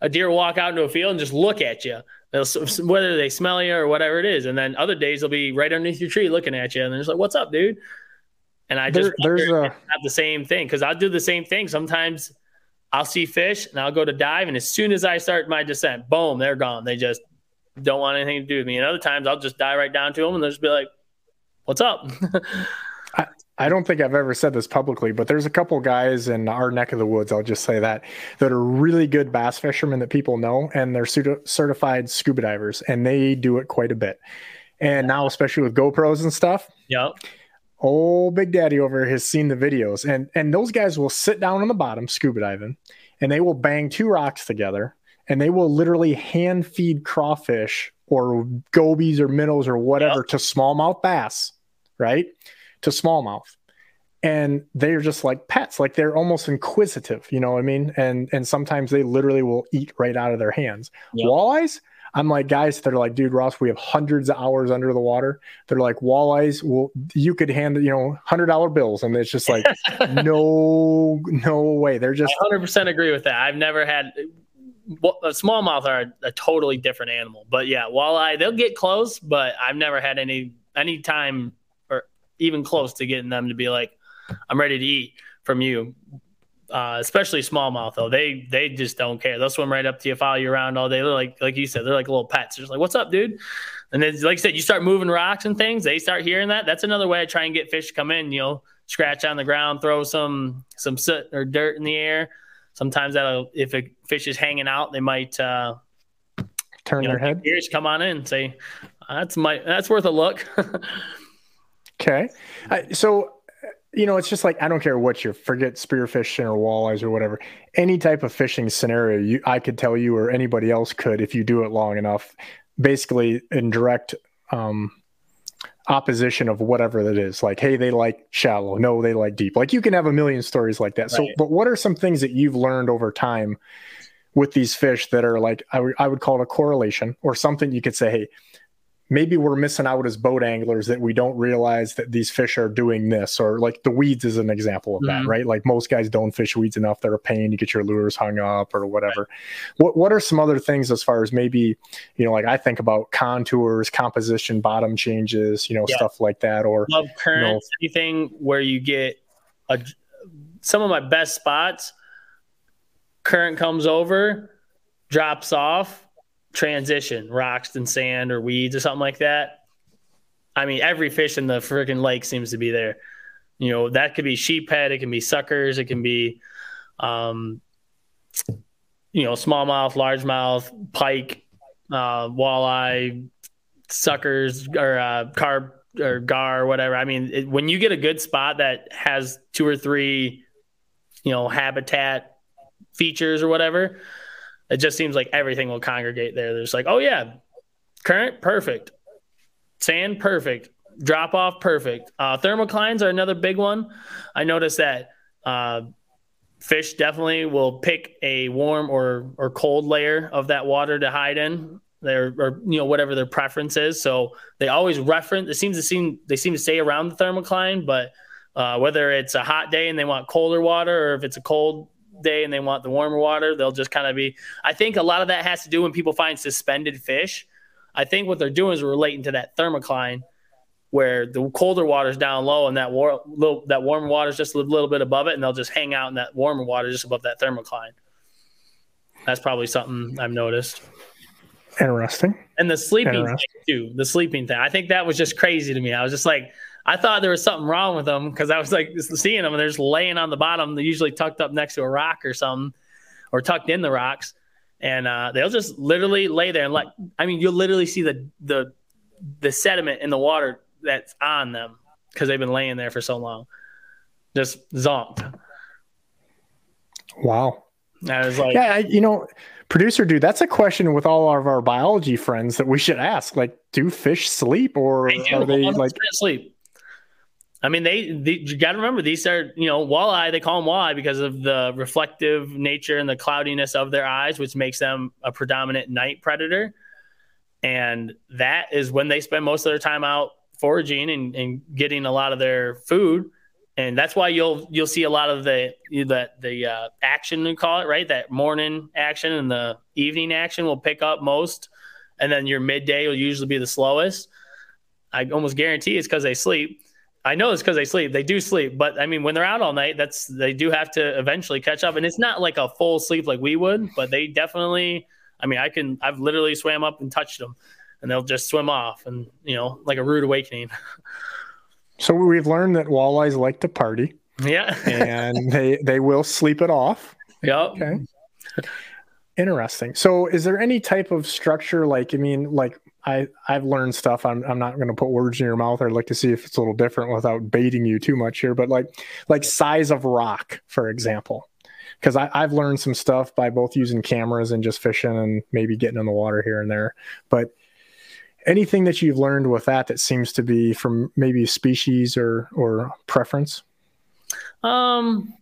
a deer walk out into a field and just look at you, they'll, whether they smell you or whatever it is. And then other days they'll be right underneath your tree looking at you, and they're just like, "What's up, dude?" And I just there, there's a... have the same thing because I'll do the same thing. Sometimes I'll see fish and I'll go to dive, and as soon as I start my descent, boom, they're gone. They just don't want anything to do with me. And other times I'll just die right down to them and they'll just be like, what's up? I, I don't think I've ever said this publicly, but there's a couple guys in our neck of the woods, I'll just say that, that are really good bass fishermen that people know, and they're certified scuba divers, and they do it quite a bit. And now, especially with GoPros and stuff, Yep. old Big Daddy over has seen the videos, and and those guys will sit down on the bottom scuba diving, and they will bang two rocks together, and they will literally hand feed crawfish or gobies or minnows or whatever yep. to smallmouth bass, right? To smallmouth. And they're just like pets, like they're almost inquisitive, you know what I mean? And and sometimes they literally will eat right out of their hands. Yep. Walleyes, I'm like, guys, they're like, dude, Ross, we have hundreds of hours under the water. They're like, walleyes, well, you could hand, you know, hundred dollar bills, and it's just like, no, no way. They're just. I 100% agree with that. I've never had smallmouth are a, a, totally different animal. But yeah, walleye they'll get close, but I've never had any any time or even close to getting them to be like, "I'm ready to eat from you." Uh, especially smallmouth though, they they just don't care. They'll swim right up to you, follow you around all day. They're like like you said, they're like little pets. They're just like, "What's up, dude?" And then, like I said, you start moving rocks and things. They start hearing that. That's another way I try and get fish to come in. You know, scratch on the ground, throw some some soot or dirt in the air sometimes that'll if a fish is hanging out, they might uh, turn their know, head. Ears come on in and say, "That's my that's worth a look." okay, uh, so you know, it's just like I don't care what you forget spearfishing or walleyes or whatever. Any type of fishing scenario, you I could tell you or anybody else could if you do it long enough. Basically, in direct um, opposition of whatever that is. Like hey they like shallow. No they like deep. Like you can have a million stories like that. Right. so but what are some things that you've learned over time with these fish that are like I, w- I would call it a correlation or something you could say hey maybe we're missing out as boat anglers that we don't realize that these fish are doing this or like the weeds is an example of mm-hmm. that right like most guys don't fish weeds enough they're a pain to get your lures hung up or whatever right. what what are some other things as far as maybe you know like i think about contours composition bottom changes you know yeah. stuff like that or love currents you know, anything where you get a some of my best spots current comes over drops off transition, rocks and sand or weeds or something like that. I mean, every fish in the freaking lake seems to be there. You know, that could be sheephead, it can be suckers, it can be, um, you know, smallmouth, largemouth, pike, uh, walleye, suckers, or uh, carp or gar, or whatever. I mean, it, when you get a good spot that has two or three, you know, habitat features or whatever, It just seems like everything will congregate there. There's like, oh yeah, current perfect, sand perfect, drop off perfect. Uh, thermoclines are another big one. I noticed that uh, fish definitely will pick a warm or or cold layer of that water to hide in their or you know whatever their preference is so they always reference it seems to seem they seem to stay around the thermocline but uh, whether it's a hot day and they want colder water or if it's a cold day and they want the warmer water they'll just kind of be i think a lot of that has to do when people find suspended fish i think what they're doing is relating to that thermocline where the colder water is down low and that war, little, that warmer water is just a little bit above it, and they'll just hang out in that warmer water just above that thermocline. That's probably something I've noticed. Interesting. And the sleeping thing too. The sleeping thing. I think that was just crazy to me. I was just like, I thought there was something wrong with them because I was like seeing them and they're just laying on the bottom. They're usually tucked up next to a rock or something, or tucked in the rocks, and uh, they'll just literally lay there and like. I mean, you'll literally see the the the sediment in the water that's on them because they've been laying there for so long. Just zonked. Wow. I was like, yeah, I, you know, producer dude, that's a question with all of our biology friends that we should ask. Like, do fish sleep or they are they like sleep? I mean, they, they you got to remember these are you know walleye. They call them walleye because of the reflective nature and the cloudiness of their eyes, which makes them a predominant night predator. And that is when they spend most of their time out foraging and, and getting a lot of their food and that's why you'll you'll see a lot of the the the uh, action we call it right that morning action and the evening action will pick up most and then your midday will usually be the slowest i almost guarantee it's because they sleep i know it's because they sleep. They do sleep but i mean when they're out all night that's they do have to eventually catch up and it's not like a full sleep like we would but they definitely i mean i can i've literally swam up and touched them and they'll just swim off and you know like a rude awakening. So we've learned that walleyes like to party. Yeah. And they they will sleep it off. Yeah okay. Interesting. So is there any type of structure like i mean like i i've learned stuff. I'm, I'm not going to put words in your mouth i'd like to see if it's a little different without baiting you too much here but like like size of rock for example. Because I've learned some stuff by both using cameras and just fishing and maybe getting in the water here and there. But anything that you've learned with that that seems to be from maybe species or or preference? Um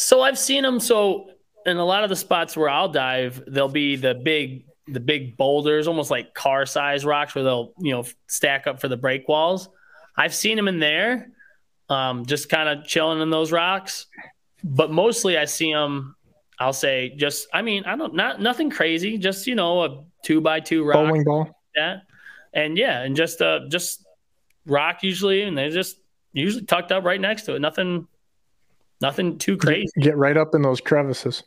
so i've seen them so in a lot of the spots where i'll dive there'll be the big the big boulders almost like car size rocks where they'll you know stack up for the break walls i've seen them in there um, just kind of chilling in those rocks but mostly i see them i'll say just i mean i don't not nothing crazy just you know a two by two rock bowling ball that. And yeah, and just uh just rock usually, and they're just usually tucked up right next to it. Nothing, nothing too crazy. Get right up in those crevices.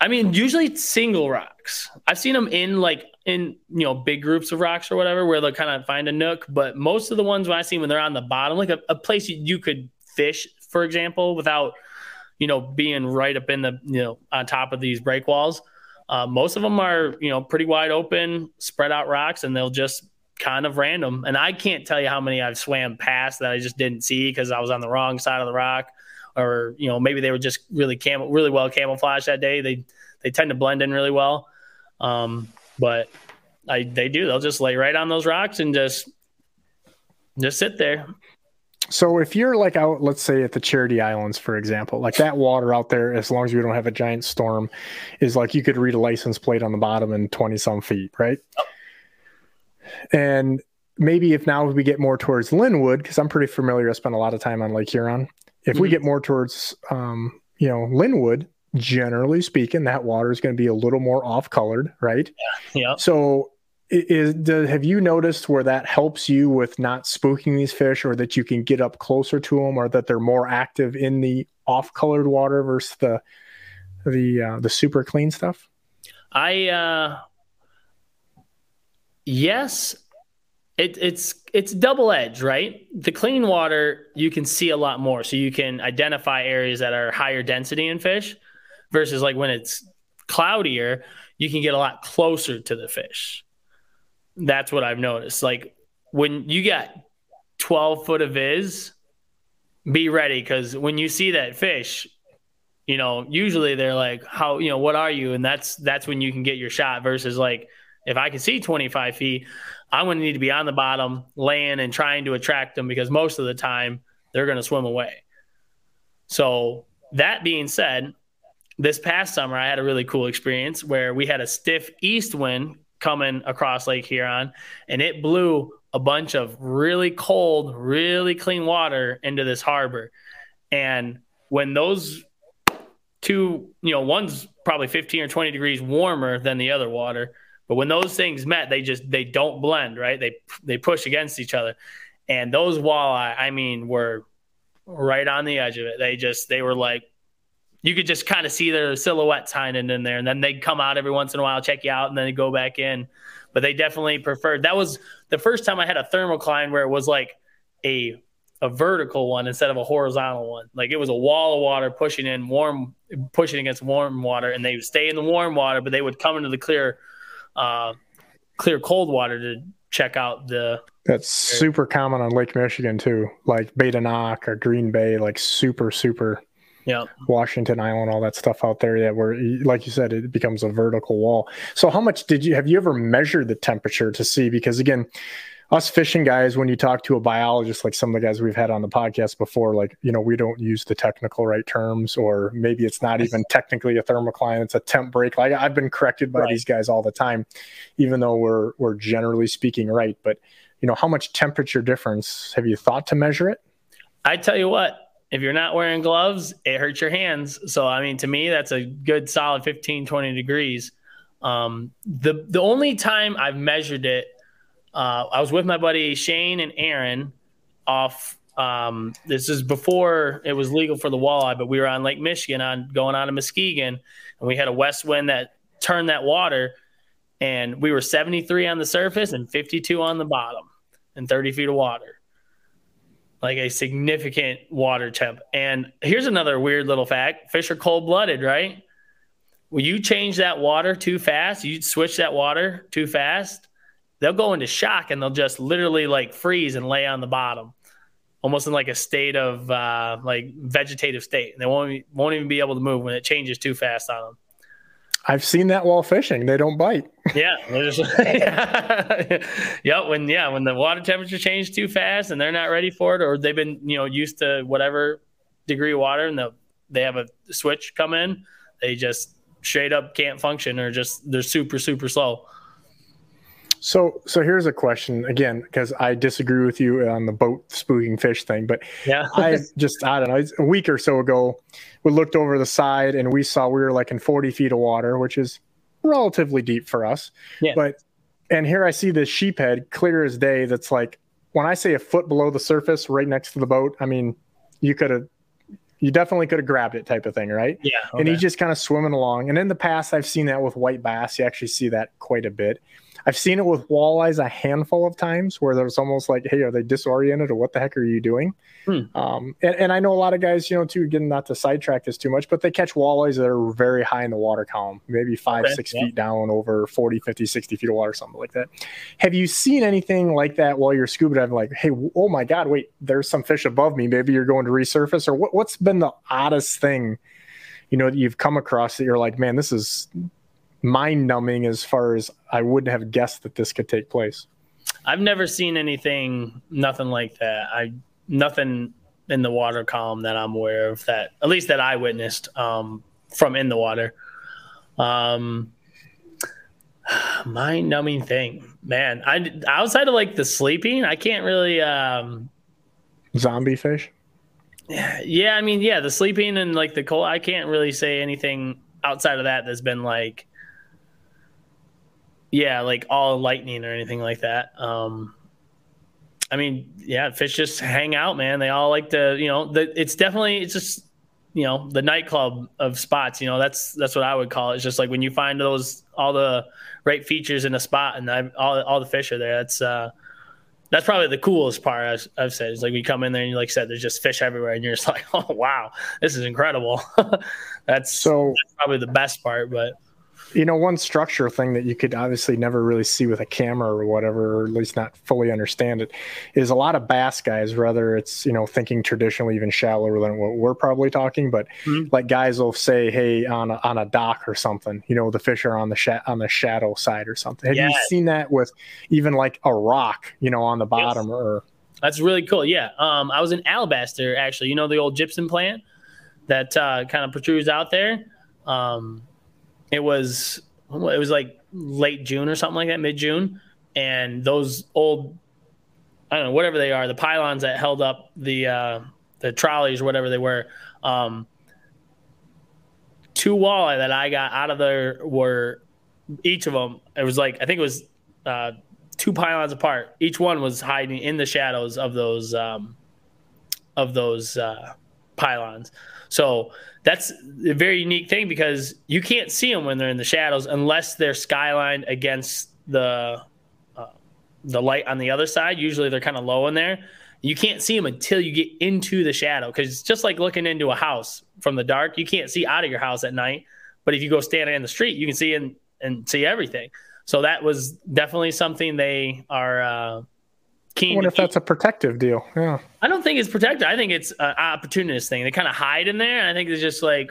I mean, usually single rocks. I've seen them in like in you know big groups of rocks or whatever, where they'll kind of find a nook. But most of the ones when I see when they're on the bottom, like a, a place you, could fish, for example, without you know being right up in the you know on top of these break walls. Uh, most of them are, you know, pretty wide open, spread out rocks, and they'll just kind of random. And I can't tell you how many I've swam past that I just didn't see because I was on the wrong side of the rock, or you know, maybe they were just really cam- really well camouflaged that day. They they tend to blend in really well, um, but I they do. They'll just lay right on those rocks and just just sit there. So if you're like out, let's say at the Charity Islands, for example, like that water out there, as long as we don't have a giant storm, is like you could read a license plate on the bottom in 20 some feet, right? And maybe if now we get more towards Linwood, because I'm pretty familiar, I spent a lot of time on Lake Huron. If mm-hmm. we get more towards, um, you know, Linwood, generally speaking, that water is going to be a little more off colored, right? Yeah. yeah. So is does, have you noticed where that helps you with not spooking these fish or that you can get up closer to them or that they're more active in the off colored water versus the the uh, the super clean stuff i uh yes it, it's it's double edged right the clean water you can see a lot more so you can identify areas that are higher density in fish versus like when it's cloudier you can get a lot closer to the fish that's what I've noticed. Like when you got 12 foot of viz, be ready because when you see that fish, you know, usually they're like, how, you know, what are you? And that's, that's when you can get your shot versus like, if I can see 25 feet, I'm going to need to be on the bottom, laying and trying to attract them because most of the time they're going to swim away. So, that being said, this past summer, I had a really cool experience where we had a stiff east wind coming across Lake Huron and it blew a bunch of really cold, really clean water into this harbor. And when those two, you know, one's probably 15 or 20 degrees warmer than the other water, but when those things met, they just they don't blend, right? They they push against each other. And those walleye, I mean, were right on the edge of it. They just they were like you could just kind of see their silhouettes hiding in there, and then they'd come out every once in a while, check you out, and then they go back in. But they definitely preferred. That was the first time I had a thermal thermocline where it was like a a vertical one instead of a horizontal one. Like it was a wall of water pushing in warm, pushing against warm water, and they would stay in the warm water, but they would come into the clear, uh, clear cold water to check out the. That's super common on Lake Michigan too, like Bay de Noc or Green Bay, like super super. Yeah, Washington Island, all that stuff out there. Yeah, where, like you said, it becomes a vertical wall. So, how much did you have you ever measured the temperature to see? Because again, us fishing guys, when you talk to a biologist, like some of the guys we've had on the podcast before, like, you know, we don't use the technical right terms, or maybe it's not even technically a thermocline, it's a temp break. Like I've been corrected by right. these guys all the time, even though we're we're generally speaking right. But you know, how much temperature difference have you thought to measure it? I tell you what, if you're not wearing gloves, it hurts your hands. So I mean, to me, that's a good solid 15, 20 degrees. Um, the the only time I've measured it uh, I was with my buddy Shane and Aaron off. Um, this is before it was legal for the walleye, but we were on Lake Michigan on going on to Muskegon, and we had a west wind that turned that water, and we were 73 on the surface and 52 on the bottom, and 30 feet of water, like a significant water temp. And here's another weird little fact: fish are cold blooded, right? When you change that water too fast, you switch that water too fast, they'll go into shock and they'll just literally like freeze and lay on the bottom, almost in like a state of uh, like vegetative state. And they won't won't even be able to move when it changes too fast on them. I've seen that while fishing. They don't bite. Yeah, just, yeah. yep. When yeah, when the water temperature changes too fast and they're not ready for it, or they've been you know used to whatever degree of water, and the, they have a switch come in, they just straight up can't function, or just they're super super slow. So, so here's a question again, because I disagree with you on the boat spooking fish thing, but yeah, I just, I don't know, a week or so ago, we looked over the side and we saw we were like in 40 feet of water, which is relatively deep for us. Yeah. But, and here I see this sheephead clear as day. That's like, when I say a foot below the surface, right next to the boat, I mean, you could have you definitely could have grabbed it type of thing, right? Yeah. Okay. And he's just kind of swimming along. And in the past, I've seen that with white bass. You actually see that quite a bit. I've seen it with walleyes a handful of times where there's almost like, hey, are they disoriented or what the heck are you doing? Hmm. Um, and, and, I know a lot of guys, you know, too, again, not to sidetrack this too much, but they catch walleyes that are very high in the water column, maybe five, okay, six yeah. feet down over 40, 50, 60 feet of water, something like that. Have you seen anything like that while you're scuba diving? Like, hey, oh my God, wait, there's some fish above me. Maybe you're going to resurface or what, what's been the oddest thing, you know, that you've come across that you're like, man, this is mind numbing as far as I wouldn't have guessed that this could take place. I've never seen anything, nothing like that. I nothing in the water column that I'm aware of that, at least that I witnessed um, from in the water. Um, mind numbing thing, man. I outside of like the sleeping, I can't really. Um, Zombie fish. Yeah, yeah. I mean, yeah, the sleeping and like the cold. I can't really say anything outside of that that's been like yeah, like all lightning or anything like that. Um, I mean, yeah, fish just hang out, man. They all like to, you know, the, it's definitely it's just you know the nightclub of spots. You know, that's that's what I would call it. It's just like when you find those all the right features in a spot and I, all all the fish are there. That's uh, that's probably the coolest part I've, I've said. It's like we come in there and like I said, there's just fish everywhere, and you're just like, oh wow, this is incredible. that's so that's probably the best part, but You know, one structure thing that you could obviously never really see with a camera or whatever, or at least not fully understand it, is a lot of bass guys, whether it's, you know, thinking traditionally even shallower than what we're probably talking, but mm-hmm. like guys will say, hey, on a, on a dock or something, you know, the fish are on the sh- on the shadow side or something. Have yes. you seen that with even like a rock, you know, on the bottom yes. or that's really cool. Yeah. Um, I was in Alabaster actually. You know the old gypsum plant that uh, kind of protrudes out there. Um, it was it was like late June or something like that, mid June, and those old I don't know whatever they are, the pylons that held up the uh, the trolleys or whatever they were. Um, two walleye that I got out of there were each of them. It was like I think it was uh, two pylons apart. Each one was hiding in the shadows of those um, of those uh, pylons. So that's a very unique thing because you can't see them when they're in the shadows unless they're skylined against the uh, the light on the other side. Usually they're kind of low in there. You can't see them until you get into the shadow because it's just like looking into a house from the dark. You can't see out of your house at night, but if you go standing in the street, you can see and and see everything. So that was definitely something they are uh, keen. I wonder if keep. that's a protective deal. Yeah. I don't think it's protective. I think it's an opportunist thing. They kind of hide in there. And I think it's just like,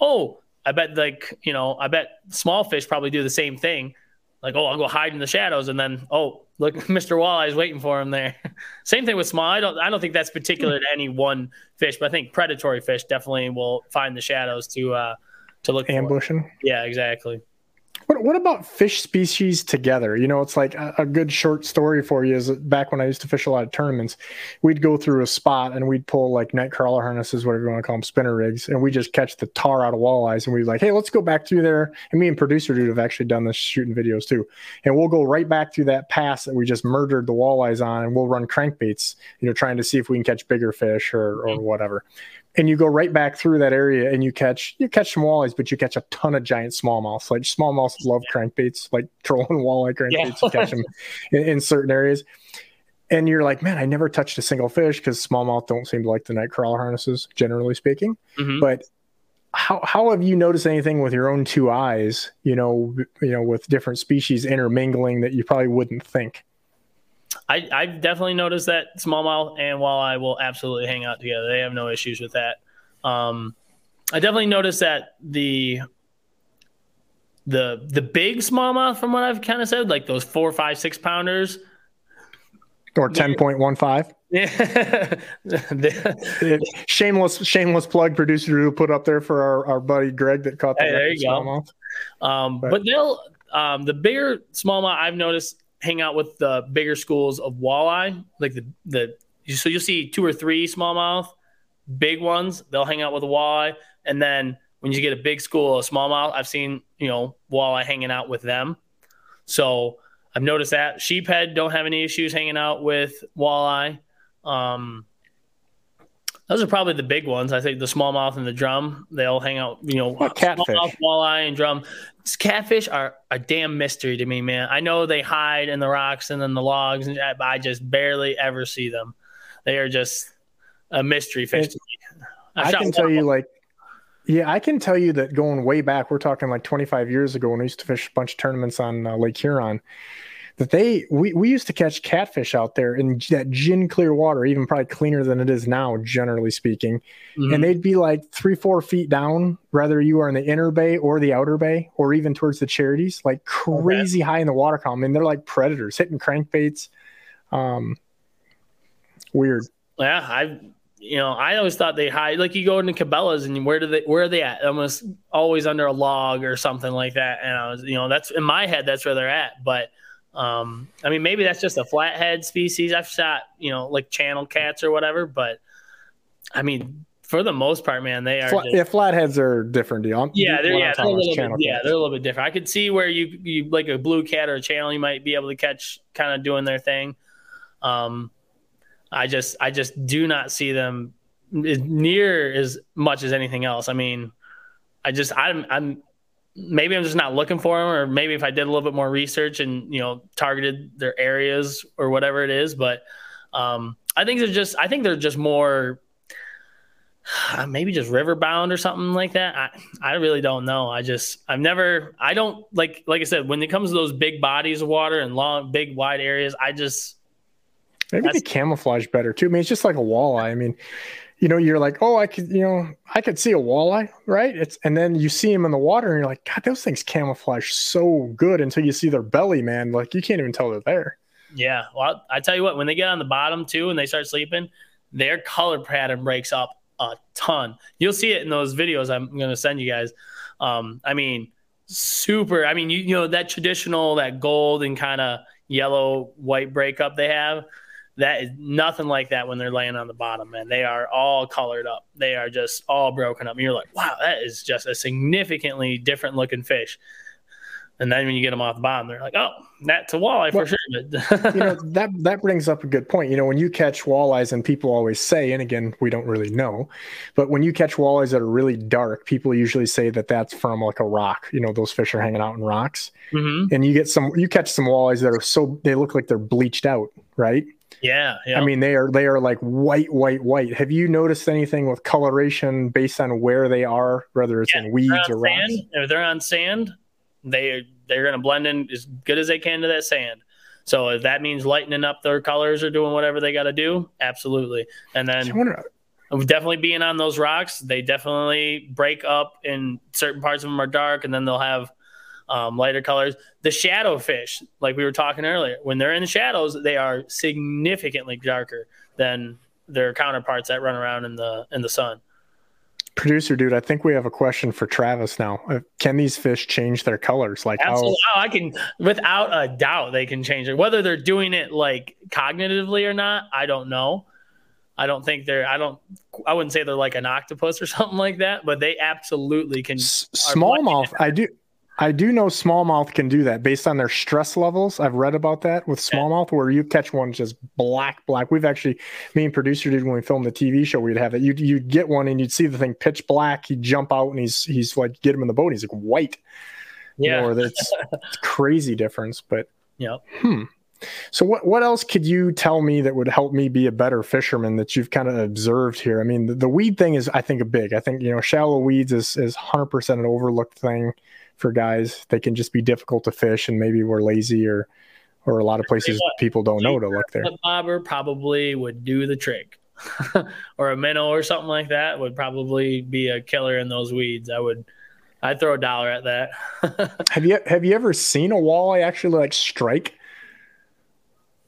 oh, I bet like, you know, I bet small fish probably do the same thing. Like, oh, I'll go hide in the shadows. And then, oh, look, Mr. Walleye's waiting for him there. same thing with small. I don't, I don't think that's particular to any one fish, but I think predatory fish definitely will find the shadows to, uh, to look ambushing. Yeah, exactly. What, what about fish species together? You know, it's like a, a, good short story for you is back when I used to fish a lot of tournaments, we'd go through a spot and we'd pull like night crawler harnesses, whatever you want to call them, spinner rigs, and we just catch the tar out of walleyes. And we'd like, hey, let's go back through there. And me and producer dude have actually done this shooting videos too. And we'll go right back through that pass that we just murdered the walleyes on, and we'll run crankbaits, you know, trying to see if we can catch bigger fish or, or mm-hmm. whatever and you go right back through that area and you catch you catch some walleyes, but you catch a ton of giant smallmouths. Like smallmouths love crankbaits, like trolling walleye crankbaits. Yeah. you catch them in, in, certain areas, and you're like, man, I never touched a single fish because smallmouth don't seem to like the night crawler harnesses, generally speaking. Mm-hmm. But how how have you noticed anything with your own two eyes? You know, you know, with different species intermingling that you probably wouldn't think. I, I've definitely noticed that smallmouth and walleye will absolutely hang out together. They have no issues with that. Um, I definitely noticed that the the the big smallmouth, from what I've kind of said, like those four, five, six pounders, or ten point one five. Yeah, shameless shameless plug. Producer who put up there for our, our buddy Greg that caught the hey, there you smallmouth. Go. Um, but, but they'll um, the bigger smallmouth I've noticed hang out with the bigger schools of walleye, like the the so you'll see two or three smallmouth, big ones. They'll hang out with a walleye, and then when you get a big school of smallmouth, I've seen you know walleye hanging out with them. So I've noticed that sheephead don't have any issues hanging out with walleye. Um, those are probably the big ones. I think the smallmouth and the drum, they all hang out, you know, catfish. smallmouth, walleye, and drum. Catfish are a damn mystery to me, man. I know they hide in the rocks and in the logs, and I just barely ever see them. They are just a mystery fish to me. I, I can tell you, like, yeah, I can tell you that going way back, we're talking like 25 years ago when we used to fish a bunch of tournaments on uh, Lake Huron that they we, we used to catch catfish out there in that gin clear water, even probably cleaner than it is now, generally speaking. Mm-hmm. And they'd be like three, four feet down, whether you are in the inner bay or the outer bay, or even towards the charities, like crazy okay. high in the water column. I mean, they're like predators hitting crankbaits. Um, weird. Yeah, I you know, I always thought they hide like you go into Cabela's and where do they where are they at? Almost always under a log or something like that. And I was, you know, that's in my head that's where they're at. But um, I mean, maybe that's just a flathead species. I've shot, you know, like channel cats or whatever, but I mean, for the most part, man, they are. Flat, just, yeah, flatheads are different deal. Yeah, they're yeah, they're a little bit, yeah, they're a little bit different. I could see where you you like a blue cat or a channel, you might be able to catch kind of doing their thing. Um, I just I just do not see them near as much as anything else. I mean, I just I'm I'm maybe I'm just not looking for them, or maybe if I did a little bit more research and you know targeted their areas or whatever it is. But um, I think they're just I think they're just more maybe just riverbound or something like that. I, I really don't know. I just I've never I don't like like I said when it comes to those big bodies of water and long big wide areas. I just maybe they camouflage better too. I mean, it's just like a walleye. I mean, you know, you're like, oh, I could, you know, I could see a walleye, right? It's and then you see them in the water, and you're like, God, those things camouflage so good until you see their belly, man. Like you can't even tell they're there. Yeah, well, I tell you what, when they get on the bottom too, and they start sleeping, their color pattern breaks up a ton. You'll see it in those videos I'm going to send you guys. Um, I mean, super. I mean, you you know that traditional that gold and kind of yellow white breakup they have. That is nothing like that when they're laying on the bottom, man. They are all colored up. They are just all broken up. And you're like, wow, that is just a significantly different looking fish. And then when you get them off the bottom, they're like, "Oh, that's a walleye well, for sure." you know that that brings up a good point. You know, when you catch walleyes, and people always say, and again, we don't really know, but when you catch walleyes that are really dark, people usually say that that's from like a rock. You know, those fish are hanging out in rocks, mm-hmm. and you get some, you catch some walleyes that are so they look like they're bleached out, right? Yeah, yeah. I mean, they are they are like white, white, white. Have you noticed anything with coloration based on where they are, whether it's yeah, in weeds or rocks? If they're on sand, they they're going to blend in as good as they can to that sand. So if that means lightening up their colors or doing whatever they got to do, absolutely. And then definitely being on those rocks, they definitely break up And certain parts of them are dark, and then they'll have um, lighter colors. The shadow fish, like we were talking earlier, when they're in the shadows, they are significantly darker than their counterparts that run around in the in the sun. Producer dude, I think we have a question for Travis now. Uh, can these fish change their colors? Like Absolutely. how? Oh, I can, without a doubt, they can change it. Whether they're doing it like cognitively or not, I don't know. I don't think they're. I don't. I wouldn't say they're like an octopus or something like that, but they absolutely can. S- smallmouth. I do. I do know smallmouth can do that based on their stress levels. I've read about that with smallmouth, where you catch one just black, black. We've actually, me and producer did when we filmed the TV show, we'd have that. You'd, you'd get one and you'd see the thing pitch black. He'd jump out and he's he's like, get him in the boat. He's like white. Yeah, you know, that's crazy difference. But yeah, hmm. So what what else could you tell me that would help me be a better fisherman that you've kind of observed here? I mean, the, the weed thing is, I think, a big. I think you know, shallow weeds is is hundred percent an overlooked thing for guys. They can just be difficult to fish, and maybe we're lazy or or a lot of places people don't know to look there. A bobber probably would do the trick, or a minnow or something like that would probably be a killer in those weeds. I would. I'd throw a dollar at that. have you have you ever seen a walleye actually like strike?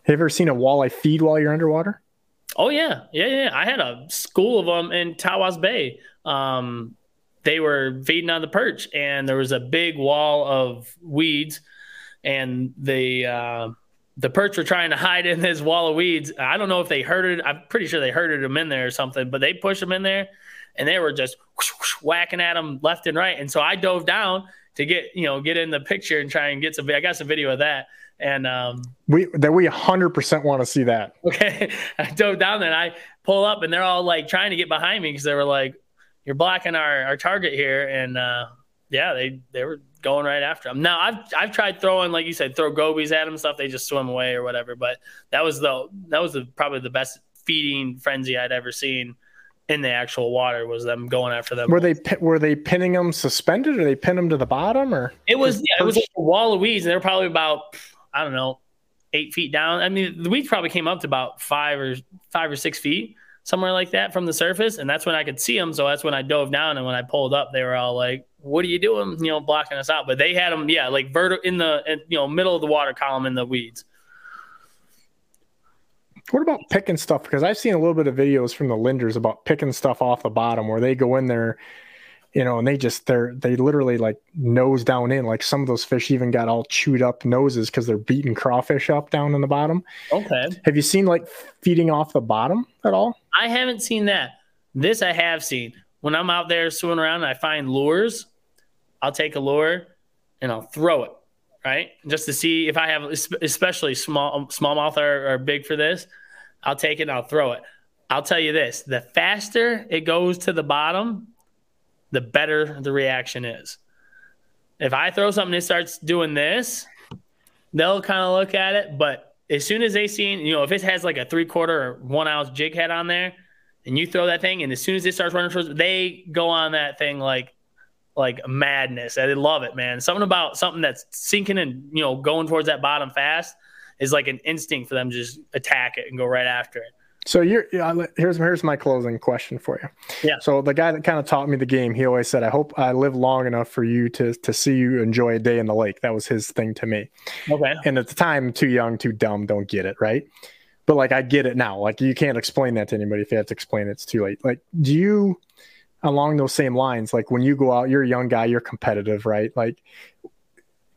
Have you ever seen a walleye feed while you're underwater? Oh yeah, yeah, yeah. I had a school of them in Tawas Bay. Um, they were feeding on the perch, and there was a big wall of weeds, and the uh, the perch were trying to hide in this wall of weeds. I don't know if they herded. I'm pretty sure they herded them in there or something, but they pushed them in there, and they were just whoosh, whoosh, whacking at them left and right. And so I dove down to get you know get in the picture and try and get some. I got some video of that. And um, we that we 100% want to see that. Okay, I dove down there and I pull up, and they're all like trying to get behind me because they were like, you're blocking our, our target here. And uh, yeah, they, they were going right after him. Now I've, I've tried throwing, like you said, throw gobies at them stuff. They just swim away or whatever. But that was the, that was the, probably the best feeding frenzy I'd ever seen in the actual water was them going after them. Were they were they pinning them suspended, or they pin them to the bottom, or it was yeah, it was like a wall of weeds, and they're probably about I don't know eight feet down. I mean, the weeds probably came up to about five or five or six feet, somewhere like that from the surface, and that's when I could see them. So that's when I dove down, and when I pulled up, they were all like, "What are you doing?" You know, blocking us out. But they had them, yeah, like vertical in the you know middle of the water column in the weeds. What about picking stuff? Because I've seen a little bit of videos from the Lindners about picking stuff off the bottom, where they go in there you know, and they just they're they literally like nose down in. Like some of those fish even got all chewed up noses because they're beating crawfish up down in the bottom. Okay. Have you seen like feeding off the bottom at all? I haven't seen that. This I have seen. When I'm out there swimming around and I find lures, I'll take a lure and I'll throw it, right? Just to see if I have, especially small smallmouth are, are big for this. I'll take it and I'll throw it. I'll tell you this: the faster it goes to the bottom, the better the reaction is. If I throw something that starts doing this, they'll kind of look at it. But as soon as they see, you know, if it has like a three quarter or one ounce jig head on there, and you throw that thing, and as soon as it starts running towards, they go on that thing like like madness. They love it, man. Something about something that's sinking and you know going towards that bottom fast is like an instinct for them to just attack it and go right after it. So you're here's here's my closing question for you. Yeah. So the guy that kind of taught me the game, he always said, "I hope I live long enough for you to to see you enjoy a day in the lake." That was his thing to me. Okay. And at the time, too young, too dumb, don't get it right. But like I get it now. Like you can't explain that to anybody. If you have to explain it, it's too late. Like do you along those same lines? Like when you go out, you're a young guy, you're competitive, right? Like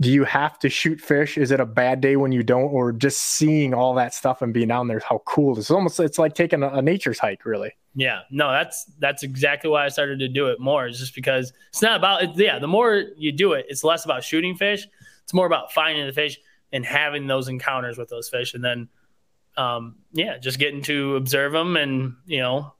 do you have to shoot fish? Is it a bad day when you don't, or just seeing all that stuff and being down there? How cool! It's almost it's like taking a, a nature's hike, really. Yeah, no, that's that's exactly why I started to do it more. Is just because it's not about it, yeah. The more you do it, it's less about shooting fish. It's more about finding the fish and having those encounters with those fish, and then um, yeah, just getting to observe them and you know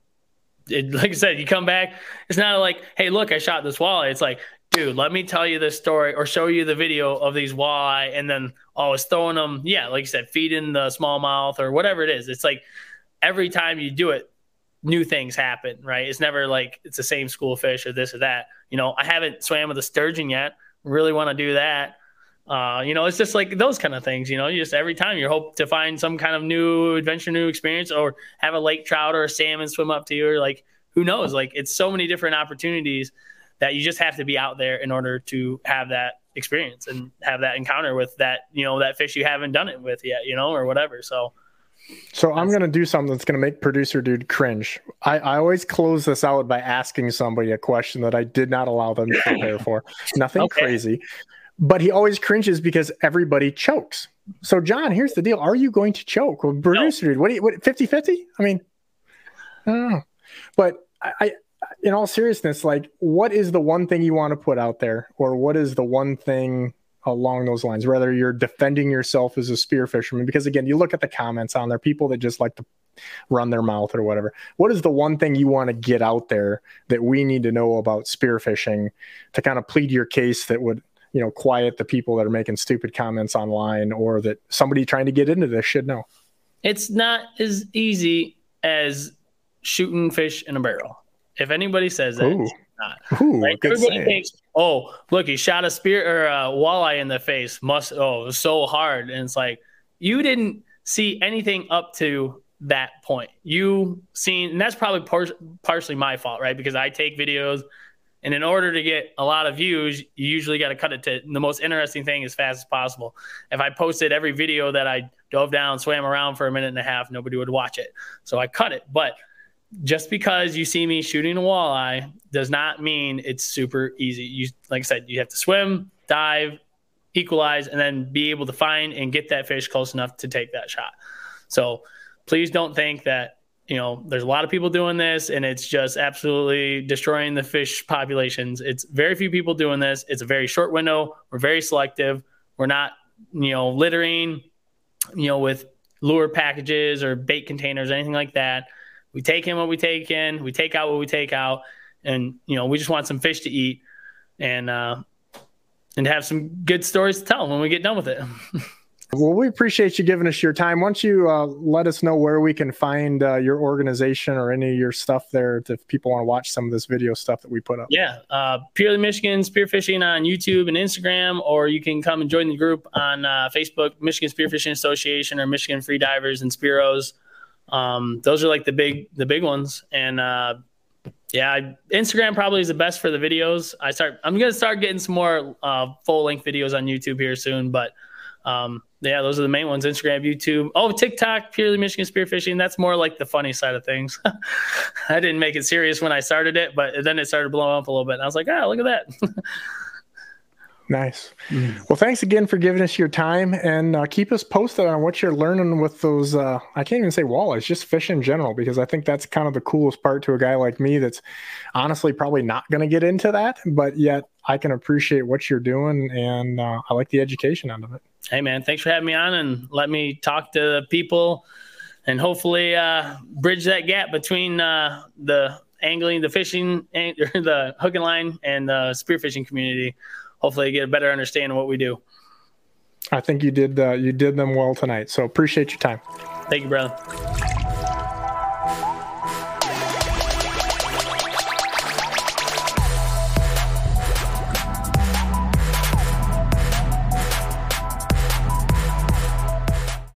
it, like I said, you come back. It's not like, hey, look, I shot this walleye. It's like, dude, let me tell you this story or show you the video of these walleye, and then I was throwing them. Yeah, like you said, feeding the smallmouth or whatever it is. It's like every time you do it, new things happen, right? It's never like it's the same school fish or this or that. You know, I haven't swam with a sturgeon yet. Really want to do that. Uh, you know, it's just like those kind of things. You know, you just every time you hope to find some kind of new adventure, new experience, or have a lake trout or a salmon swim up to you, or like who knows? Like it's so many different opportunities that you just have to be out there in order to have that experience and have that encounter with that you know that fish you haven't done it with yet you know or whatever. So so i'm going to do something that's going to make producer dude cringe. I, I always close this out by asking somebody a question that i did not allow them to prepare for. Nothing okay. crazy but he always cringes because everybody chokes. So john here's the deal. Are you going to choke? Well, producer no. dude what do you what 50 50 i mean i don't know. But I, in all seriousness, like what is the one thing you want to put out there, or what is the one thing along those lines? Whether you're defending yourself as a spear fisherman, because again, you look at the comments on there, people that just like to run their mouth or whatever. What is the one thing you want to get out there that we need to know about spearfishing to kind of plead your case that would you know quiet the people that are making stupid comments online or that somebody trying to get into this should know? It's not as easy as shooting fish in a barrel. If anybody says that, Ooh. not. Ooh, like, everybody saying. thinks, oh, look, he shot a spear or a walleye in the face. Must oh, it was so hard. And it's like you didn't see anything up to that point. You seen, and that's probably par- partially my fault, right? Because I take videos, and in order to get a lot of views, you usually got to cut it to the most interesting thing as fast as possible. If I posted every video that I dove down, swam around for a minute and a half, nobody would watch it. So I cut it. But just because you see me shooting a walleye does not mean it's super easy. You like I said, you have to swim, dive, equalize, and then be able to find and get that fish close enough to take that shot. So please don't think that you know there's a lot of people doing this and it's just absolutely destroying the fish populations. It's very few people doing this. It's a very short window. We're very selective. We're not you know littering, you know with lure packages or bait containers or anything like that we take in what we take in, we take out what we take out, and you know we just want some fish to eat and uh, and have some good stories to tell when we get done with it. well, we appreciate you giving us your time. Why don't you uh, let us know where we can find uh, your organization or any of your stuff there if people want to watch some of this video stuff that we put up? Yeah, uh, Purely Michigan Spearfishing on YouTube and Instagram, or you can come and join the group on uh, Facebook, Michigan Spearfishing Association or Michigan Free Divers and Spearos. Um, those are like the big the big ones, and uh, yeah, Instagram probably is the best for the videos. I start I'm gonna start getting some more uh, full length videos on YouTube here soon, but um, yeah, those are the main ones: Instagram, YouTube. Oh, TikTok, purely Michigan spearfishing. That's more like the funny side of things. I didn't make it serious when I started it, but then it started blowing up a little bit, and I was like, ah, look at that. Nice. Mm. Well, thanks again for giving us your time and uh, keep us posted on what you're learning with those. Uh, I can't even say walleyes, just fish in general, because I think that's kind of the coolest part to a guy like me that's honestly probably not going to get into that, but yet I can appreciate what you're doing and uh, I like the education out of it. Hey, man, thanks for having me on and let me talk to people and hopefully uh, bridge that gap between uh, the angling, the fishing, the hook and line, and the spearfishing community hopefully you get a better understanding of what we do. I think you did uh, you did them well tonight. So appreciate your time. Thank you, brother.